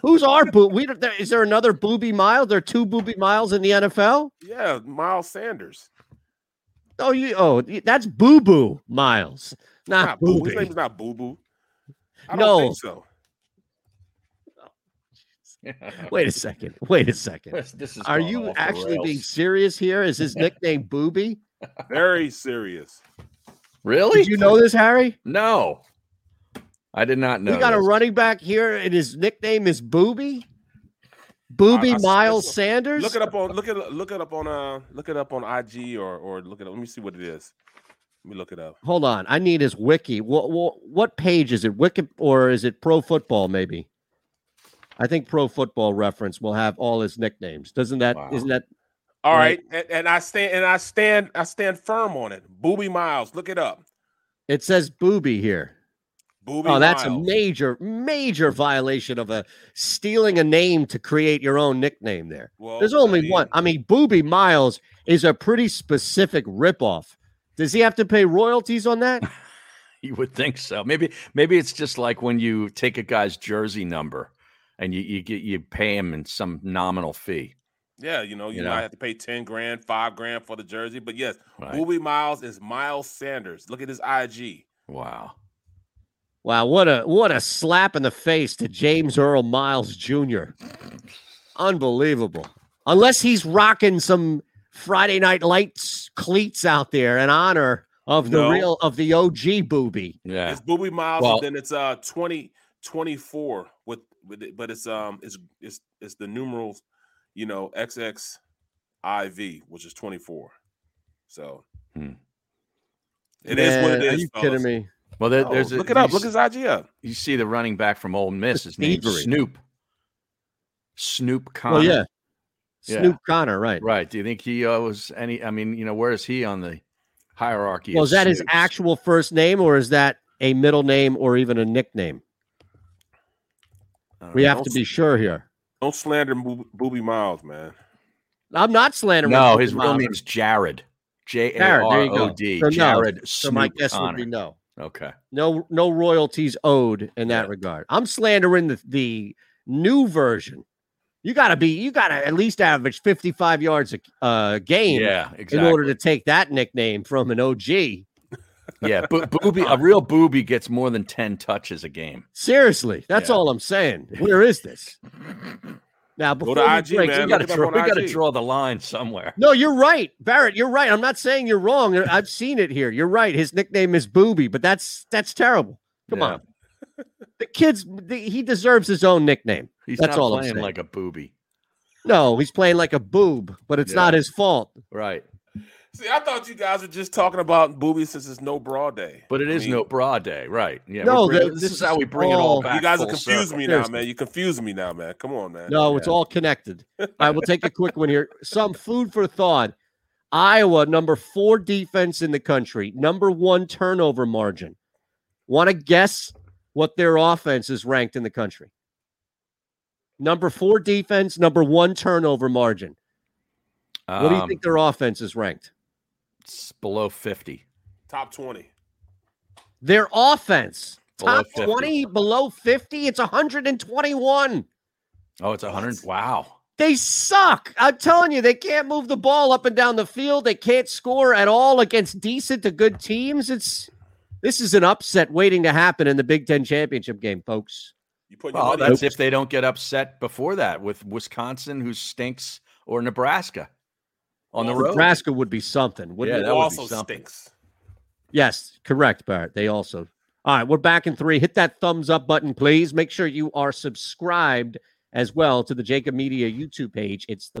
Who's our boo? We don't- there, is there another Boobie Miles? There are two Boobie Miles in the NFL. Yeah, Miles Sanders. Oh, you oh that's Boo Boo Miles, not, Not Boo. His Booby. name's not Boo Boo. I don't No. think so. Wait a second. Wait a second. This- this is Are you actually being serious here? Is his nickname Booby? Very serious. Really? Did you know this, Harry? No, I did not know. we got a running back here, and his nickname is Booby. Booby I- I- Miles look- Sanders. Look it up on look it look it up on uh look it up on IG or or look it up. Let me see what it is. Let me look it up. Hold on, I need his wiki. What what, what page is it? Wiki or is it Pro Football? Maybe. I think Pro Football Reference will have all his nicknames. Doesn't that? Wow. not that? All Right. right, and, and I stand and I stand I stand firm on it. Boobie Miles, look it up. It says Booby here. Booby Oh, that's a major, major violation of a stealing a name to create your own nickname. There, Well, there's I only mean- one. I mean, Boobie Miles is a pretty specific ripoff. Does he have to pay royalties on that? You would think so. Maybe maybe it's just like when you take a guy's jersey number and you you get you pay him in some nominal fee. Yeah, you know, you, You might have to pay 10 grand, five grand for the jersey. But yes, Right. Boobie Miles is Miles Sanders. Look at his IG. Wow. Wow, what a what a slap in the face to James Earl Miles Jr. Unbelievable. Unless he's rocking some Friday Night Lights cleats out there in honor of the No. real of the OG booby. Yeah. It's Boobie Miles, Well- and then it's uh 20, 24 with, with it, but it's um it's it's it's the numerals, you know, XXIV, which is 24. So Hmm. it is what it is. Are you fellas. kidding me? Well, there, Oh, there's a, look it up. you Look his IG up. You see the running back from Ole Miss. His name's thievery. Snoop. Snoop Conner. Well, yeah. Yeah. Snoop Conner, right? Right. Do you think he owes any? I mean, you know, where is he on the hierarchy? Well, is that his actual first name, or is that a middle name, or even a nickname? I don't We know. have to be sure here. Don't slander Boobie, Boobie Miles, man. I'm not slandering. No, Boobie his real Miles. name's Jared. J A Jared, there R you go. O D. So no. So my Snoop guess would be no. Okay. No, no royalties owed in that regard. I'm slandering the the new version. You got to be, you got to at least average 55 yards a uh, game Yeah, exactly. in order to take that nickname from an OG. Yeah, bo- booby. A real booby gets more than ten touches a game. Seriously, that's Yeah. all I'm saying. Where is this? Now, Go before to we IG, break, man. We got to Look it up draw. on We got to IG. draw the line somewhere. No, you're right, Barrett. You're right. I'm not saying you're wrong. I've seen it here. You're right. His nickname is Boobie, but that's that's terrible. Come Yeah. on, the kid's the, he deserves his own nickname. He's that's not all I'm playing saying. like a booby. No, he's playing like a boob, but it's Yeah. not his fault. Right. See, I thought you guys were just talking about Booby since it's no bra day. But it I is mean, no bra day. Right. Yeah. No, bringing- this, this is how we is bring it all all- back. You guys are full confusing me now, Seriously. man. You confuse me now, man. Come on, man. No, it's all connected. All right, we'll take a quick one here. Some food for thought. Iowa, number four defense in the country, number one turnover margin. Want to guess what their offense is ranked in the country? Number four defense, number one turnover margin. What do you Um, think their offense is ranked? It's below fifty. top twenty. Their offense, Below top 50. 20, below 50, it's 121. Oh, it's a hundred. Wow. They suck. I'm telling you, they can't move the ball up and down the field. They can't score at all against decent to good teams. It's this is an upset waiting to happen in the Big Ten championship game, folks. You put your Well, that's if they don't get upset before that with Wisconsin, who stinks, or Nebraska on the road. Nebraska would be something. wouldn't Yeah, it? that would be also something. stinks. Yes, correct, Barrett. They also. All right, we're back in three. Hit that thumbs up button, please. Make sure you are subscribed as well to the JAKIB Media YouTube page. It's the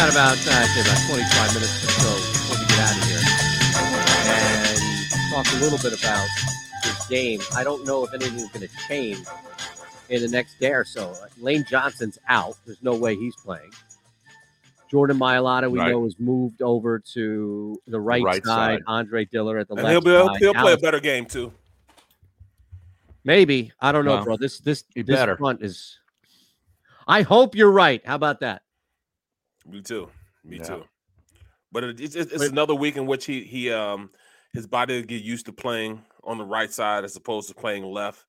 got about, uh, I'd say about 25 minutes or so before we get out of here. And talk a little bit about this game. I don't know if anything's going to change in the next day or so. Lane Johnson's out. There's no way he's playing. Jordan Mailata, we Right. know, has moved over to the right, right side. side. Andre Dillard at the And left he'll be able, side. he'll play a better game too. Maybe I don't know, Well, bro. This this this better. front is. I hope you're right. How about that? Me too. Me Yeah. too. But it, it's, it's Wait. another week in which he he um his body get used to playing on the right side as opposed to playing left.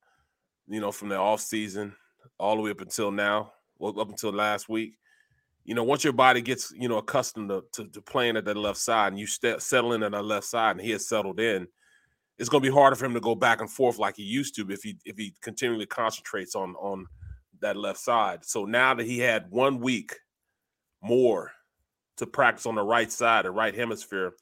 You know, from the off season all the way up until now, well, up until last week. You know, once your body gets you know accustomed to, to, to playing at that left side, and you step settle in at that left side, and he has settled in, it's going to be harder for him to go back and forth like he used to if he if he continually concentrates on on that left side. So now that he had one week more to practice on the right side, the right hemisphere.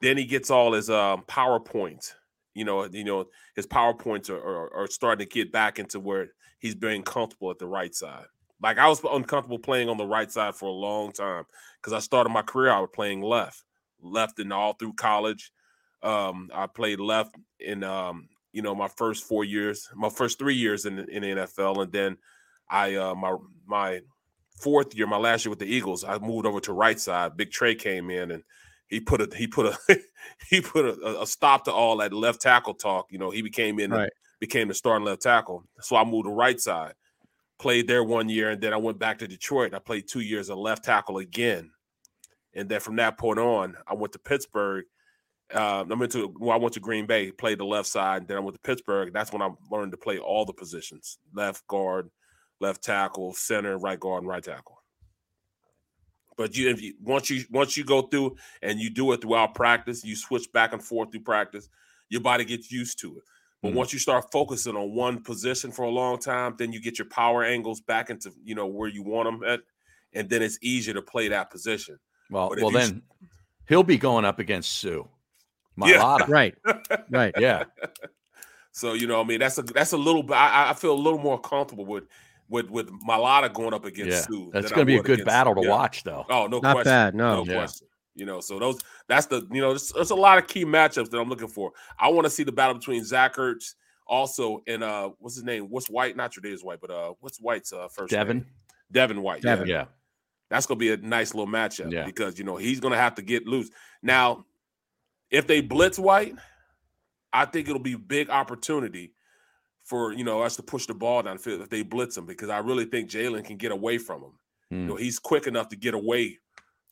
Then he gets all his um, PowerPoint. You know, you know his PowerPoints are, are, are starting to get back into where he's being comfortable at the right side. Like I was uncomfortable playing on the right side for a long time because I started my career I was playing left, left and all through college. Um, I played left in um, you know my first four years, my first three years in the- in the NFL, and then I uh, my my fourth year, my last year with the Eagles, I moved over to right side. Big Trey came in and he put a he put a he put a, a stop to all that left tackle talk. You know, he became in Right. became the starting left tackle. So I moved to right side, played there one year, and then I went back to Detroit. And I played two years of left tackle again, and then from that point on, I went to Pittsburgh. Uh, I went to well, I went to Green Bay, played the left side, and then I went to Pittsburgh. That's when I learned to play all the positions: left guard, left tackle, center, right guard, and right tackle. But you, if you once you once you go through and you do it throughout practice, you switch back and forth through practice. Your body gets used to it. But Mhm. once you start focusing on one position for a long time, then you get your power angles back into you know where you want them at, and then it's easier to play that position. Well, well, you s- then he'll be going up against Suh. Yeah. Right. Right. Yeah. So you know, I mean, that's a that's a little. bit- I, I feel a little more comfortable with with with Mailata going up against Yeah. Suh. That's going to be a good against- battle to yeah. watch, though. Oh no, Not question. bad, no. no Yeah. question. You know, so those that's the you know, there's, there's a lot of key matchups that I'm looking for. I want to see the battle between Zach Ertz also and uh what's his name? What's White? Not Tredavious White, but uh what's White's uh first Devin? name? Devin White. Devin. Yeah. Yeah. That's gonna be a nice little matchup Yeah. because you know he's gonna have to get loose. Now, if they blitz White, I think it'll be big opportunity for you know us to push the ball down the field if they blitz him because I really think Jalen can get away from him. You Hmm. know, he's quick enough to get away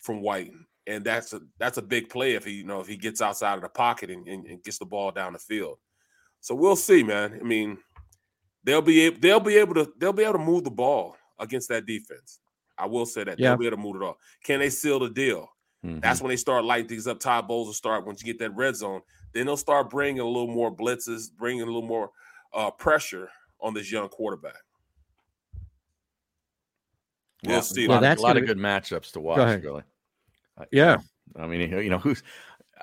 from White, and that's a that's a big play if he you know if he gets outside of the pocket and, and, and gets the ball down the field. So we'll see, man. I mean, they'll be able they'll be able to they'll be able to move the ball against that defense. I will say that Yeah. they'll be able to move it off. Can they seal the deal? Mhm. That's when they start lighting things up. Todd Bowles will start once you get that red zone. Then they'll start bringing a little more blitzes, bringing a little more uh, pressure on this young quarterback. We'll Yeah. see. A Well, lot, that's a lot gonna- of good matchups to watch, really. Yeah. I mean, you know, who's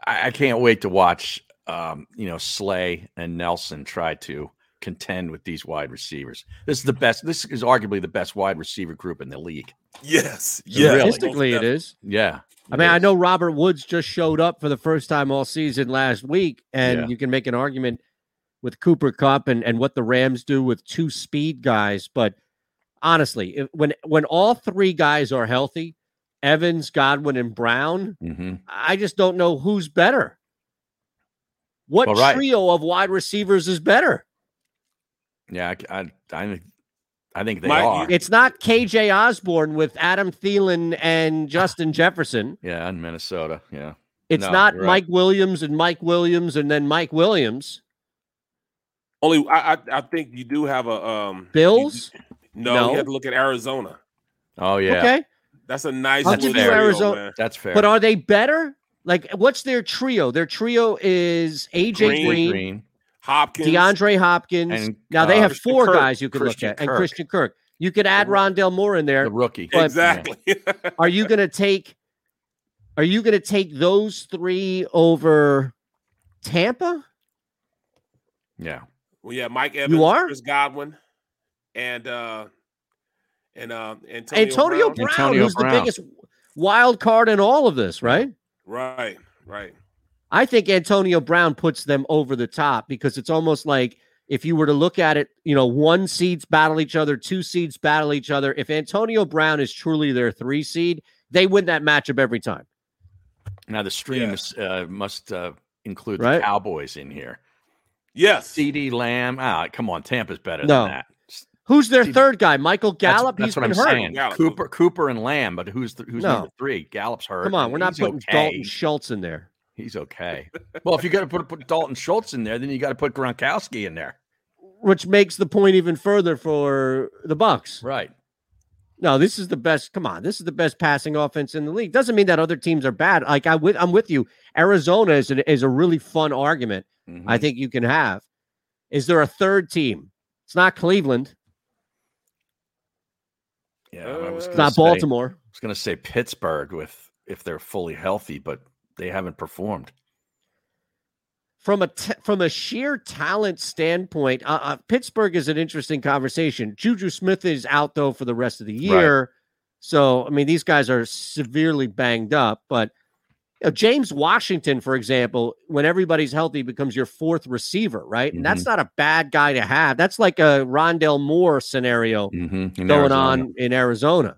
I, I can't wait to watch um, you know, Slay and Nelson try to contend with these wide receivers. This is the best, this is arguably the best wide receiver group in the league. Yes, Yeah. yes, Statistically, it is. Yeah. I it mean, I know Robert Woods just showed up for the first time all season last week, and Yeah. you can make an argument with Cooper Kupp and, and what the Rams do with two speed guys. But honestly, if, when when all three guys are healthy, Evans, Godwin, and Brown, Mhm. I just don't know who's better. What Well, right. trio of wide receivers is better? Yeah, I, I, I think I think they Mike, are. It's not KJ Osborn with Adam Thielen and Justin Jefferson. yeah, in Minnesota. Yeah. It's No, not you're right. Mike Williams and Mike Williams and then Mike Williams. Only I, I I think you do have a um Bills? No, No. you have to look at Arizona. Oh yeah. Okay. That's a nice I'll you trio, Arizona- man. That's fair. But are they better? Like, what's their trio? Their trio is AJ Green, Green, Green. Hopkins. DeAndre Hopkins. And, now they uh, have Christian four Kirk. guys you could Christian look at, and Christian Kirk. You could add Rondale Moore in there. The rookie. but- exactly. Are you going to take? Are you going to take those three over Tampa? Yeah. Well, yeah, Mike Evans, are? Chris Godwin, and uh and uh Antonio, Antonio Brown. Brown, Antonio who's Brown. the biggest wild card in all of this, right? Right, right. I think Antonio Brown puts them over the top because it's almost like if you were to look at it, you know, one seeds battle each other, two seeds battle each other. If Antonio Brown is truly their three seed, they win that matchup every time. Now the stream Yeah. uh, must uh, include Right. the Cowboys in here. Yes. CeeDee Lamb. Ah, come on, Tampa's better No. than that. Who's their See, third guy? Michael That's- Gallup. That's, He's what been I'm hurt. saying. Gallup. Cooper, Cooper, and Lamb, but who's the, who's No. number three? Gallup's hurt. Come on, we're not he's putting okay. Dalton Schultz in there. He's okay. well, if you got to put put Dalton Schultz in there, then you got to put Gronkowski in there. which makes the point even further for the Bucks. Right. No, this is the best. Come on, this is the best passing offense in the league. Doesn't mean that other teams are bad. Like I with I'm with you. Arizona is a, is a really fun argument. Mhm. I think you can have. Is there a third team? It's not Cleveland. Yeah. I was Uh, It's not say- Baltimore. I was going to say Pittsburgh with if they're fully healthy, but they haven't performed. From a t- from a sheer talent standpoint, uh, uh, Pittsburgh is an interesting conversation. Juju Smith is out though for the rest of the Right. year, so I mean these guys are severely banged up. But you know, James Washington, for example, when everybody's healthy, becomes your fourth receiver, right? And that's not a bad guy to have. That's like a Rondale Moore scenario Mm-hmm. going on in Arizona.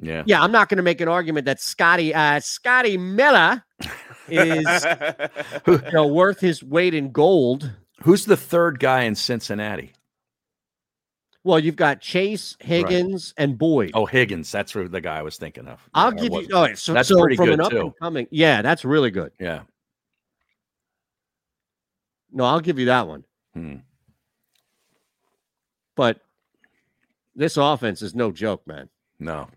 Yeah. Yeah, I'm not going to make an argument that Scotty uh, Scotty Miller is you know, worth his weight in gold. Who's the third guy in Cincinnati? Well, you've got Chase, Higgins, and Boyd. Oh, Higgins. That's who- the guy I was thinking of. I'll Or give you. was- Oh, so, that's so pretty from good an up too. and coming, yeah, that's really good. Yeah. No, I'll give you that one. Hmm. But this offense is no joke, man. No.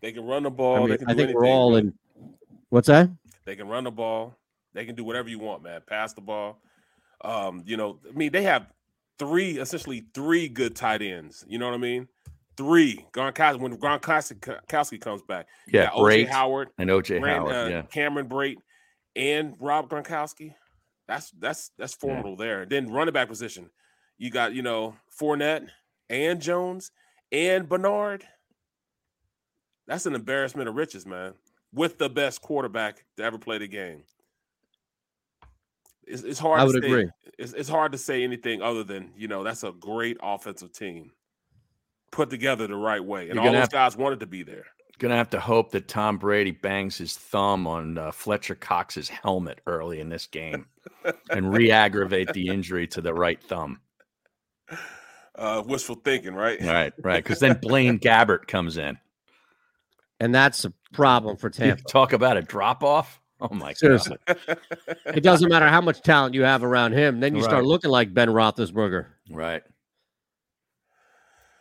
They can run the ball. I they mean, can I do think we're all really. in. What's that? They can run the ball. They can do whatever you want, man. Pass the ball. Um, you know, I mean, they have three, essentially three good tight ends. You know what I mean? Three. Gronkowski when Gronkowski comes back. Yeah, OJ Howard and OJ Howard. uh, yeah. Cameron Brate, and Rob Gronkowski. That's that's that's formidable there. Then running back position, you got you know Fournette and Jones and Bernard. That's an embarrassment of riches, man. With the best quarterback to ever play the game. It's, it's hard. I to would say, agree. It's, it's hard to say anything other than you know that's a great offensive team put together the right way, and You're all those have- guys wanted to be there. Gonna have to hope that Tom Brady bangs his thumb on uh, Fletcher Cox's helmet early in this game and re-aggravate the injury to the right thumb. Uh, wishful thinking, right? Right, right. Because then Blaine Gabbert comes in. And that's a problem for You Tampa. talk about a drop off. Oh my Seriously. god! It doesn't matter how much talent you have around him. Then you start looking like Ben Roethlisberger. Right.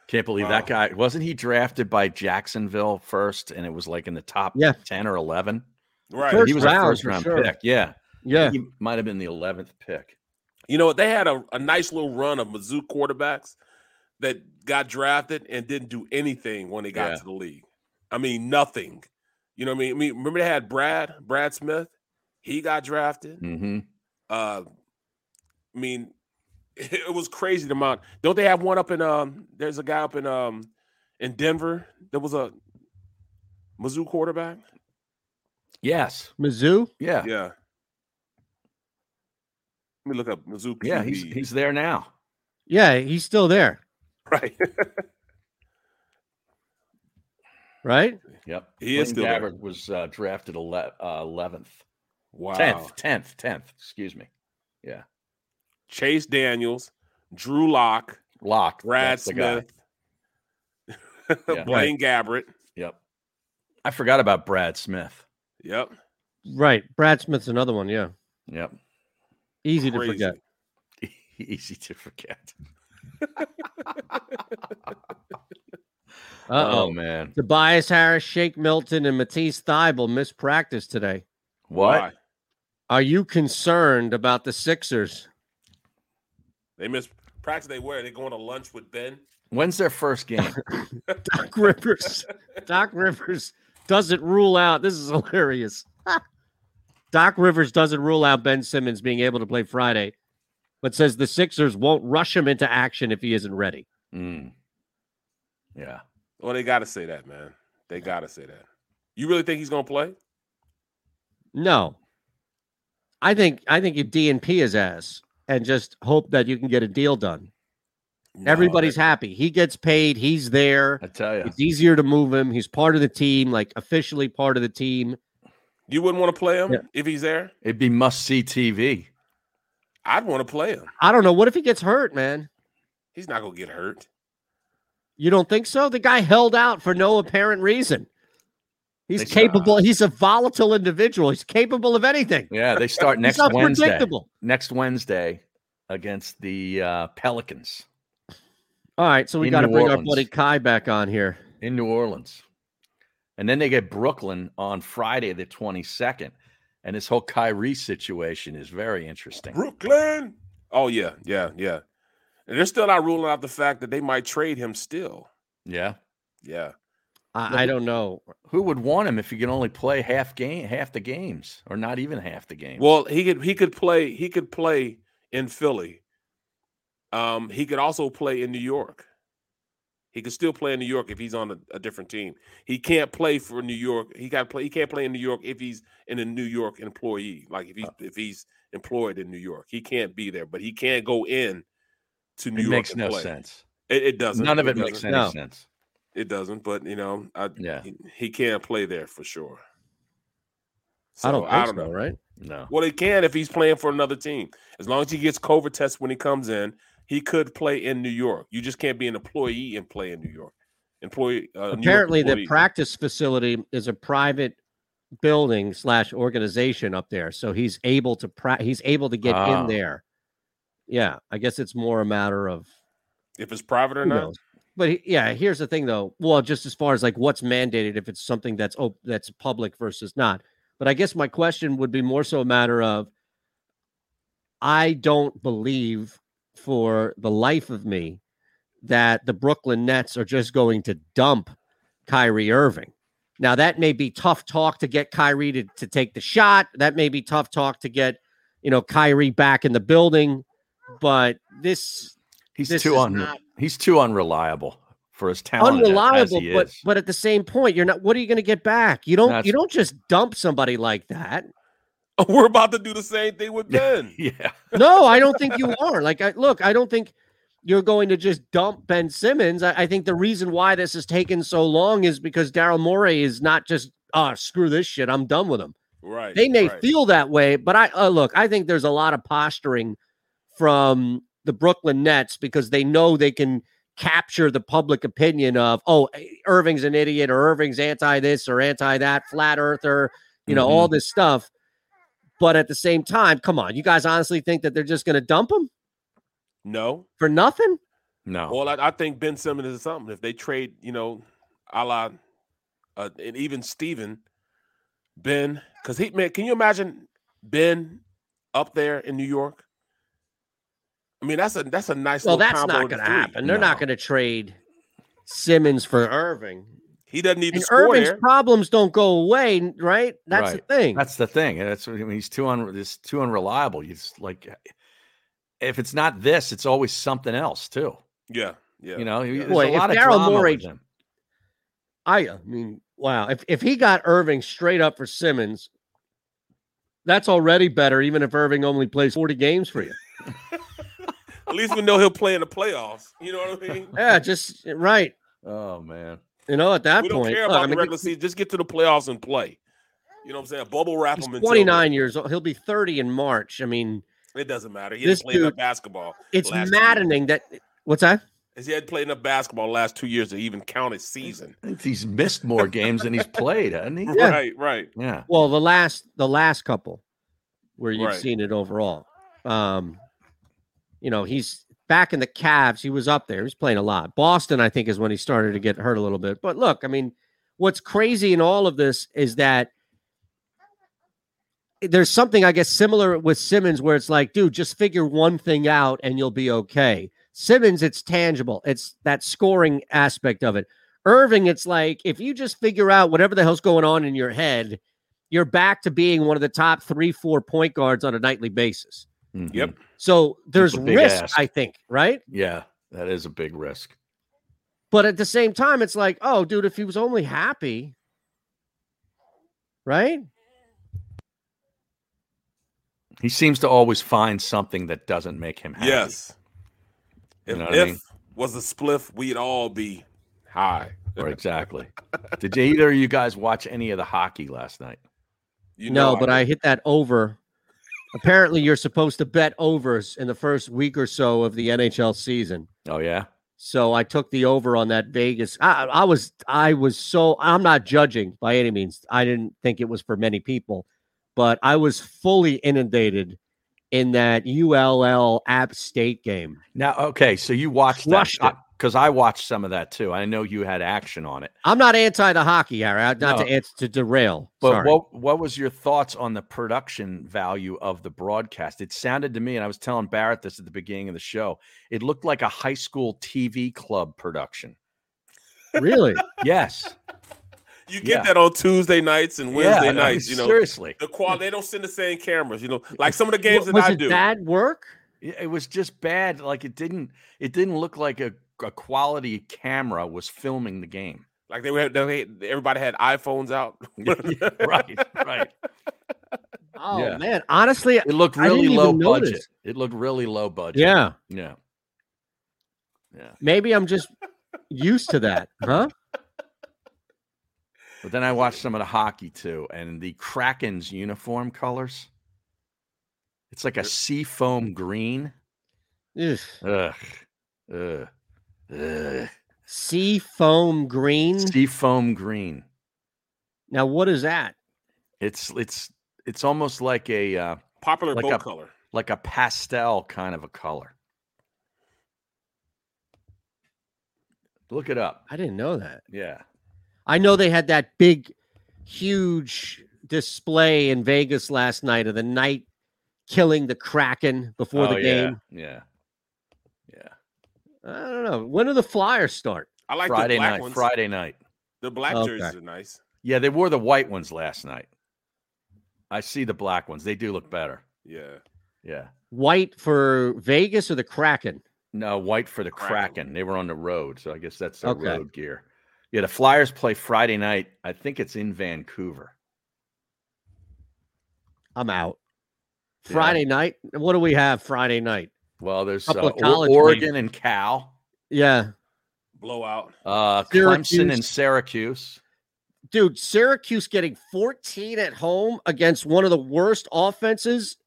Can't believe that guy wasn't he drafted by Jacksonville first, and it was like in the top Yeah. ten or eleven. Right. First he was round, a first round sure. pick. Yeah, Yeah. he might have been the eleventh pick. You know what? They had a, a nice little run of Mizzou quarterbacks that got drafted and didn't do anything when they got Yeah. to the league. I mean, nothing. You know what I mean? I mean, remember they had Brad, Brad Smith? He got drafted. Mm-hmm. Uh I mean, it was crazy the amount. Don't they have one up in um there's a guy up in um in Denver There was a Mizzou quarterback? Yes. Mizzou? Yeah. Yeah. Let me look up Mizzou. Yeah, he's he's there now. Yeah, he's still there, right. right? Yep. He is Blaine still there. Gabbert was uh, drafted ele- uh, 11th Wow. Tenth, tenth, tenth. Excuse me. Yeah. Chase Daniels, Drew Lock, Lock, Brad that's the guy. Smith, Yeah. Blaine Gabbert. Yep. I forgot about Brad Smith. Yep. Right. Brad Smith's another one. Yeah. Yep. Easy to forget. Easy to forget. Uh-oh. Oh man. Tobias Harris, Shake Milton, and Matisse Thybulle missed practice today. What? Why? Are you concerned about the Sixers? They miss practice. They where? They going to lunch with Ben? When's their first game? Doc Rivers. Doc Rivers doesn't rule out. This is hilarious. Doc Rivers doesn't rule out Ben Simmons being able to play Friday, but says the Sixers won't rush him into action if he isn't ready. Mm. Yeah. Well, they got to say that, man. They got to say that. You really think he's going to play? No. I think I think you DNP his ass and just hope that you can get a deal done. No, Everybody's that- happy. He gets paid. He's there. I tell you. It's easier to move him. He's part of the team, like officially part of the team. You wouldn't want to play him Yeah. if he's there. It'd be must see TV. I'd want to play him. I don't know. What if he gets hurt, man? He's not going to get hurt. You don't think so? The guy held out for no apparent reason. He's They- capable. He's a volatile individual. He's capable of anything. Yeah, they start He's next Wednesday. unpredictable. Next Wednesday against the uh, Pelicans All right, so we got to New bring our buddy Kai back on here. in New Orleans. And then they get Brooklyn on Friday, the 22nd. And this whole Kyrie situation is very interesting. Brooklyn. Oh yeah, yeah, yeah. And they're still not ruling out the fact that they might trade him still. Yeah. Yeah. I, I don't know. Who would want him if he can only play half game, half the games, or not even half the games? Well, he could he could play he could play in Philly. Um, he could also play in New York. He could still play in New York if he's on a, a different team. He can't play for New York. He got play. He can't play in New York if he's in a New York employee. Like if he's if he's employed in New York, he can't be there. But he can't go in to New it York. makes no play. sense. It, it doesn't. None of it makes any No. sense. It doesn't. But you know, I, Yeah. he, he can't play there for sure. I don't think I don't so, know. right? No. Well, he can if he's playing for another team. As long as he gets COVID tests when he comes in, he could play in New York. You just can't be an employee and play in New York. Employee. Uh, New York Apparently, the practice facility is a private building slash organization up there, so he's able to pra- he's able to get Ah. in there. Yeah, I guess it's more a matter of if it's private or not. knows. But yeah, here's the thing though. Well, just as far as like what's mandated, if it's something that's op- that's public versus not. But I guess my question would be more so a matter of I don't believe for the life of me that the Brooklyn Nets are just going to dump Kyrie Irving. Now that may be tough talk to get Kyrie to, to take the shot. That may be tough talk to get, you know, Kyrie back in the building. But this He's This too is un- not- he's too unreliable for his talent. as unreliable he but is. but at the same point you're not what are you going to get back you don't That's- you don't just dump somebody like that We're about to do the same thing with Ben. yeah. no i don't think you are like I, look i don't think you're going to just dump ben simmons I, I think the reason why this has taken so long is because daryl morey is not just oh screw this shit i'm done with him Right. they may right. feel that way but i uh, look i think there's a lot of posturing from the brooklyn nets because they know they can capture the public opinion of oh irving's an idiot or irving's anti this or anti that flat earther you know all this stuff but at the same time come on you guys honestly think that they're just going to dump him No. for nothing No. Well, I, I think Ben Simmons is something. If they trade, you know, a la, uh, and even Steven, Ben, because he man, can you imagine Ben up there in New York? I mean, that's a that's a nice. well little that's combo not going to happen they're not going to trade simmons for irving He doesn't need to and score irving's there. problems don't go away right that's Right. the thing That's the thing. That's I mean, he's too un he's too unreliable. He's like if it's not this, it's always something else too. Yeah, yeah. You know, he- there's Boy, a if lot of Daryl drama Morey- with him. I, I mean, wow. If if he got Irving straight up for Simmons, that's already better, even if Irving only plays 40 games for you. At least we know he'll play in the playoffs. You know what I mean? Yeah, just right. Oh man. You know, at that we don't point, care look, about I the regular season. Just get to the playoffs and play. You know what I'm saying? Bubble wrap He's him. 29 years old. He'll be 30 in March. I mean, It doesn't matter. He This didn't play enough dude- basketball. it's last two maddening that. What's that? years. He had played enough basketball last two years to even count his season. He's missed more games than he's played, hasn't he? Yeah. Right, right. Yeah. Well, the last the last couple where you've Right. seen it overall. Um, you know, he's back in the Cavs. He was up there. He was playing a lot. Boston, I think, is when he started to get hurt a little bit. But look, I mean, what's crazy in all of this is that there's something I guess similar with Simmons where it's like, dude, just figure one thing out and you'll be okay. Simmons, it's tangible. It's that scoring aspect of it. Irving, it's like if you just figure out whatever the hell's going on in your head, you're back to being one of the top three, four point guards on a nightly basis. Mm-hmm. Yep. So there's risk, ask. I think, right? Yeah, that is a big risk. But at the same time, it's like, oh, dude, if he was only happy, right? He seems to always find something that doesn't make him happy. Yes. You If, know what I mean? was a spliff, we'd all be high. Or exactly. Did either of you guys watch any of the hockey last night? You no, know but I hit that over. Apparently, you're supposed to bet overs in the first week or so of the NHL season. Oh yeah. So I took the over on that Vegas. I, I was I was so I'm not judging by any means. I didn't think it was for many people, but I was fully inundated in that ULL App State game. Now, okay, so you watched Crushed that. Because I watched some of that too. I know you had action on it. I'm not anti the hockey, Harry. Not No. to ans- to derail. But Sorry. what what was your thoughts on the production value of the broadcast? It sounded to me, and I was telling Barrett this at the beginning of the show. It looked like a high school TV club production. really? Yes. You get Yeah. that on Tuesday nights and Yeah, Wednesday I mean, nights. You know, seriously. the quality they don't send the same cameras. You know, like some of the games Was that I do. bad work? It was just bad. Like it didn't. It didn't look like a, a quality camera was filming the game. Like they were, they everybody had iPhones out. right, right. Oh Yeah. man, honestly, It looked really low budget. notice. It looked really low budget. Yeah, Yeah. Yeah. maybe I'm just used to that, huh? But then I watched some of the hockey too, and the Kraken's uniform colors. It's like a seafoam green. Ugh. Ugh. Ugh. Ugh. Sea foam green. Sea foam green. Now, what is that? It's it's it's almost like a uh, Popular like boat a, color. like a pastel kind of a color. Look it up. I didn't know that. Yeah. I know they had that big, huge display in Vegas last knight of the night killing the Kraken before Oh, the game. Yeah. Yeah. I don't know. When do the Flyers start? I like Friday the black night. ones. Friday night. The black Okay. jerseys are nice. Yeah, they wore the white ones last night. I see the black ones. They do look better. Yeah. Yeah. White for Vegas or the Kraken? No, white for the Kraken. Kraken. They were on the road, so I guess that's their Okay. road gear. Yeah, the Flyers play Friday night. I think it's in Vancouver. I'm out. Yeah. Friday night. What do we have Friday night? Well, there's uh, Couple of O- college Oregon games. and Cal, Yeah, Blowout. uh, Clemson and Syracuse. Syracuse. dude. Syracuse getting 14 at home against one of the worst offenses.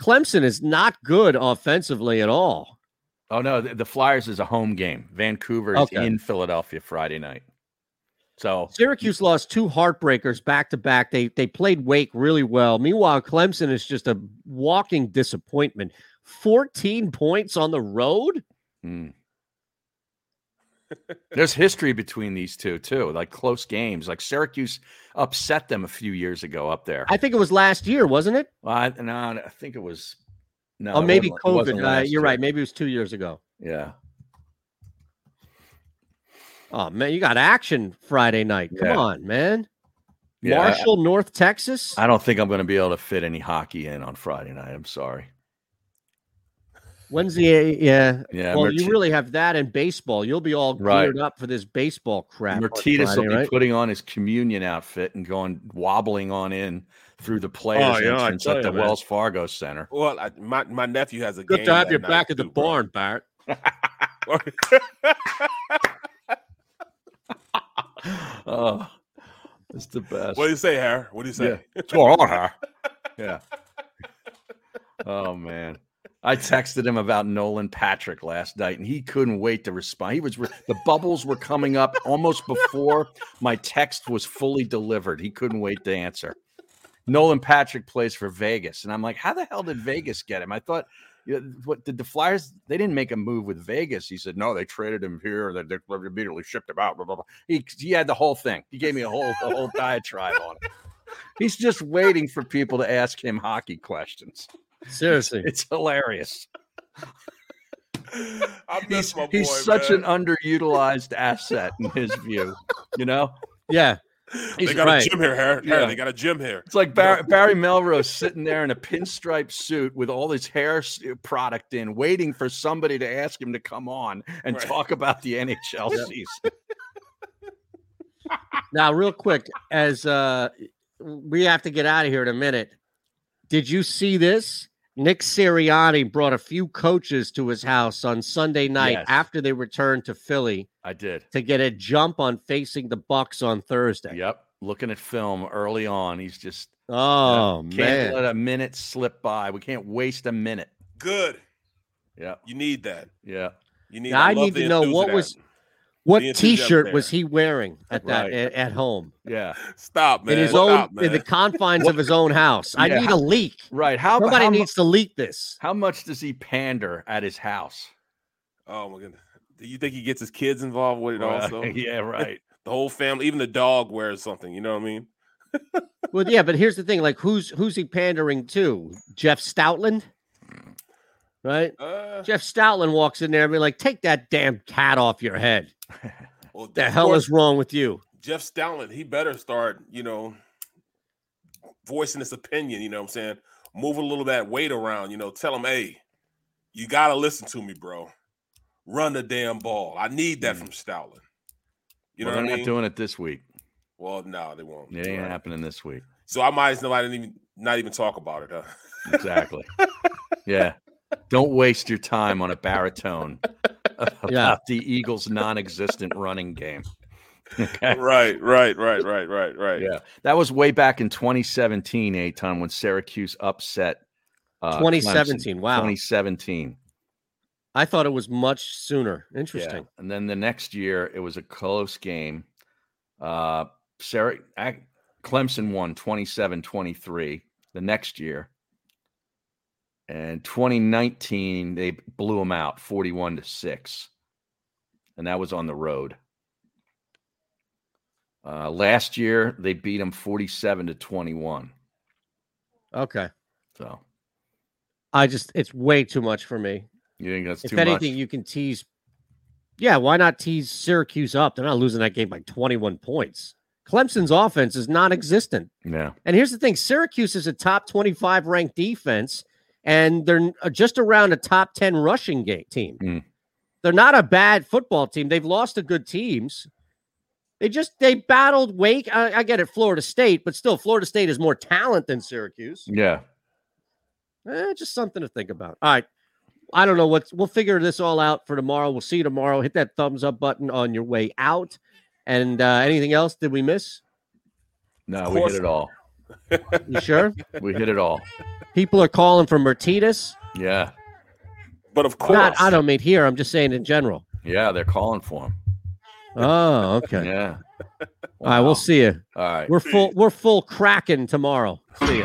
Clemson is not good offensively at all. Oh no, the, the Flyers is a home game. Vancouver is Okay. in Philadelphia Friday night. So Syracuse lost two heartbreakers back to back. They they played Wake really well. Meanwhile, Clemson is just a walking disappointment. 14 points on the road? hmm. there's history between these two too, like close games. Like Syracuse upset them a few years ago up there. I think it was last year, wasn't it? Well, I, no, I think it was. No, oh, maybe wasn't- it wasn't COVID. Uh, you're year. right. Maybe it was two years ago. Yeah. Oh man, you got action Friday night. Come Yeah. on, man. Yeah, I- Marshall, North Texas. I don't think I'm going to be able to fit any hockey in on Friday night. I'm sorry. When's the yeah? Yeah, well, Merti- you really have that in baseball. You'll be all Right. geared up for this baseball crap. on Mertitas Friday, will be right? putting on his communion outfit and going wobbling on in through the players' Oh, yeah, entrance at the you, man. Wells Fargo Center. Well, I, my my nephew has a Good game to have that you back at the too, bro. barn, Barrett. Oh, It's the best. What do you say, Harry? What do you say? Yeah. What's going on, Harry? Yeah. Oh man. I texted him about Nolan Patrick last night, and he couldn't wait to respond. He was re- the bubbles were coming up almost before my text was fully delivered. He couldn't wait to answer. Nolan Patrick plays for Vegas, and I'm like, how the hell did Vegas get him? I thought, you know, what did the Flyers? They didn't make a move with Vegas. He said, no, they traded him here. They, they immediately shipped him out. Blah, blah, blah. He he had the whole thing. He gave me a whole a whole diatribe on it. He's just waiting for people to ask him hockey questions. Seriously, It's hilarious. I miss He's, my boy, he's such an underutilized asset in his view. You know, yeah. They He's got right. a gym here, Harry. Harry, Yeah. They got a gym here. It's like Barry, Barry Melrose sitting there in a pinstripe suit with all his hair uh, product in, waiting for somebody to ask him to come on and Right. talk about the NHL Yeah. season. Now, real quick, as uh we have to get out of here in a minute. Did you see this? Nick Sirianni brought a few coaches to his house on Sunday night Yes. after they returned to Philly I did. to get a jump on facing the Bucks on Thursday. Yep. Looking at film early on, he's just Oh can't man. let a minute slip by. We can't waste a minute. Good. Yeah. You need that. Yeah. You need. Now, I love need to know what was enthusiasm. What t-shirt was he wearing at that Right. at, at home Yeah. Stop, man. in his Stop, own in the confines of his own house. I Yeah, need a leak. Right. How Somebody how, mu- needs to leak this. how much does he pander at his house? Oh my goodness. Do you think he gets his kids involved with it Right. also? yeah, right. The whole family, even the dog wears something. You know what I mean? Well, yeah, but here's the thing: like, who's who's he pandering to? Jeff Stoutland, right? Uh, Jeff Stoutland walks in there and be like, "Take that damn cat off your head. well, The hell course, is wrong with you?" Jeff Stoutland? He better start, you know, voicing his opinion. You know what I'm saying? Move a little that weight around. You know, tell him, hey, you gotta listen to me, bro. Run the damn ball. I need that from Stoutland. You know well, they're what not mean? doing it this week. well, no, they won't. It ain't Right. happening this week. So I might as well not even not even talk about it, huh? Exactly. yeah. Don't waste your time on a baritone about Yeah. the Eagles' non-existent running game. Okay. right, right, right, right, right, right. Yeah. That was way back in 2017, Eytan, when Syracuse upset uh, 2017, Clemson. wow. 2017. I thought it was much sooner. Yeah. Interesting. And then the next year, it was a close game. Uh, Sarah, Clemson won 27 23 the next year. And 2019, they blew them out 41 to 6. And that was on the road. Uh, last year, they beat them 47 to 21. Okay. So I just it's way too much for me. you think that's if too anything, much? you can tease. Yeah, why not tease Syracuse up? They're not losing that game by 21 points. Clemson's offense is non-existent. Yeah. And here's the thing: Syracuse is a top 25 ranked defense, and they're uh, just around a top 10 rushing game team. Mm. They're not a bad football team. They've lost to good teams. They just they battled Wake. I, I get it, Florida State, but still, Florida State is more talent than Syracuse. Yeah. Eh, just something to think about. All right. I don't know what we'll figure this all out for tomorrow. We'll see you tomorrow. Hit that thumbs up button on your way out. And uh, anything else? Did we miss? No, we hit it all. You sure? We hit it all. People are calling for Martinez. Yeah. But of course, Not, I don't mean here. I'm just saying in general. Yeah. They're calling for him. Oh, okay. Yeah. All right, we'll see you. All right. We're full. We're full cracking tomorrow. See you.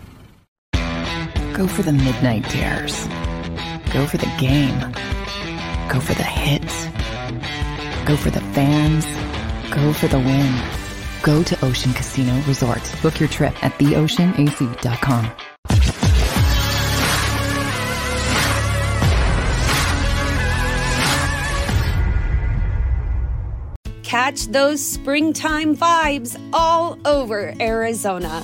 Go for the midnight dares. Go for the game. Go for the hits. Go for the fans. Go for the win. Go to Ocean Casino Resort. Book your trip at theoceanac.com. Catch those springtime vibes all over Arizona.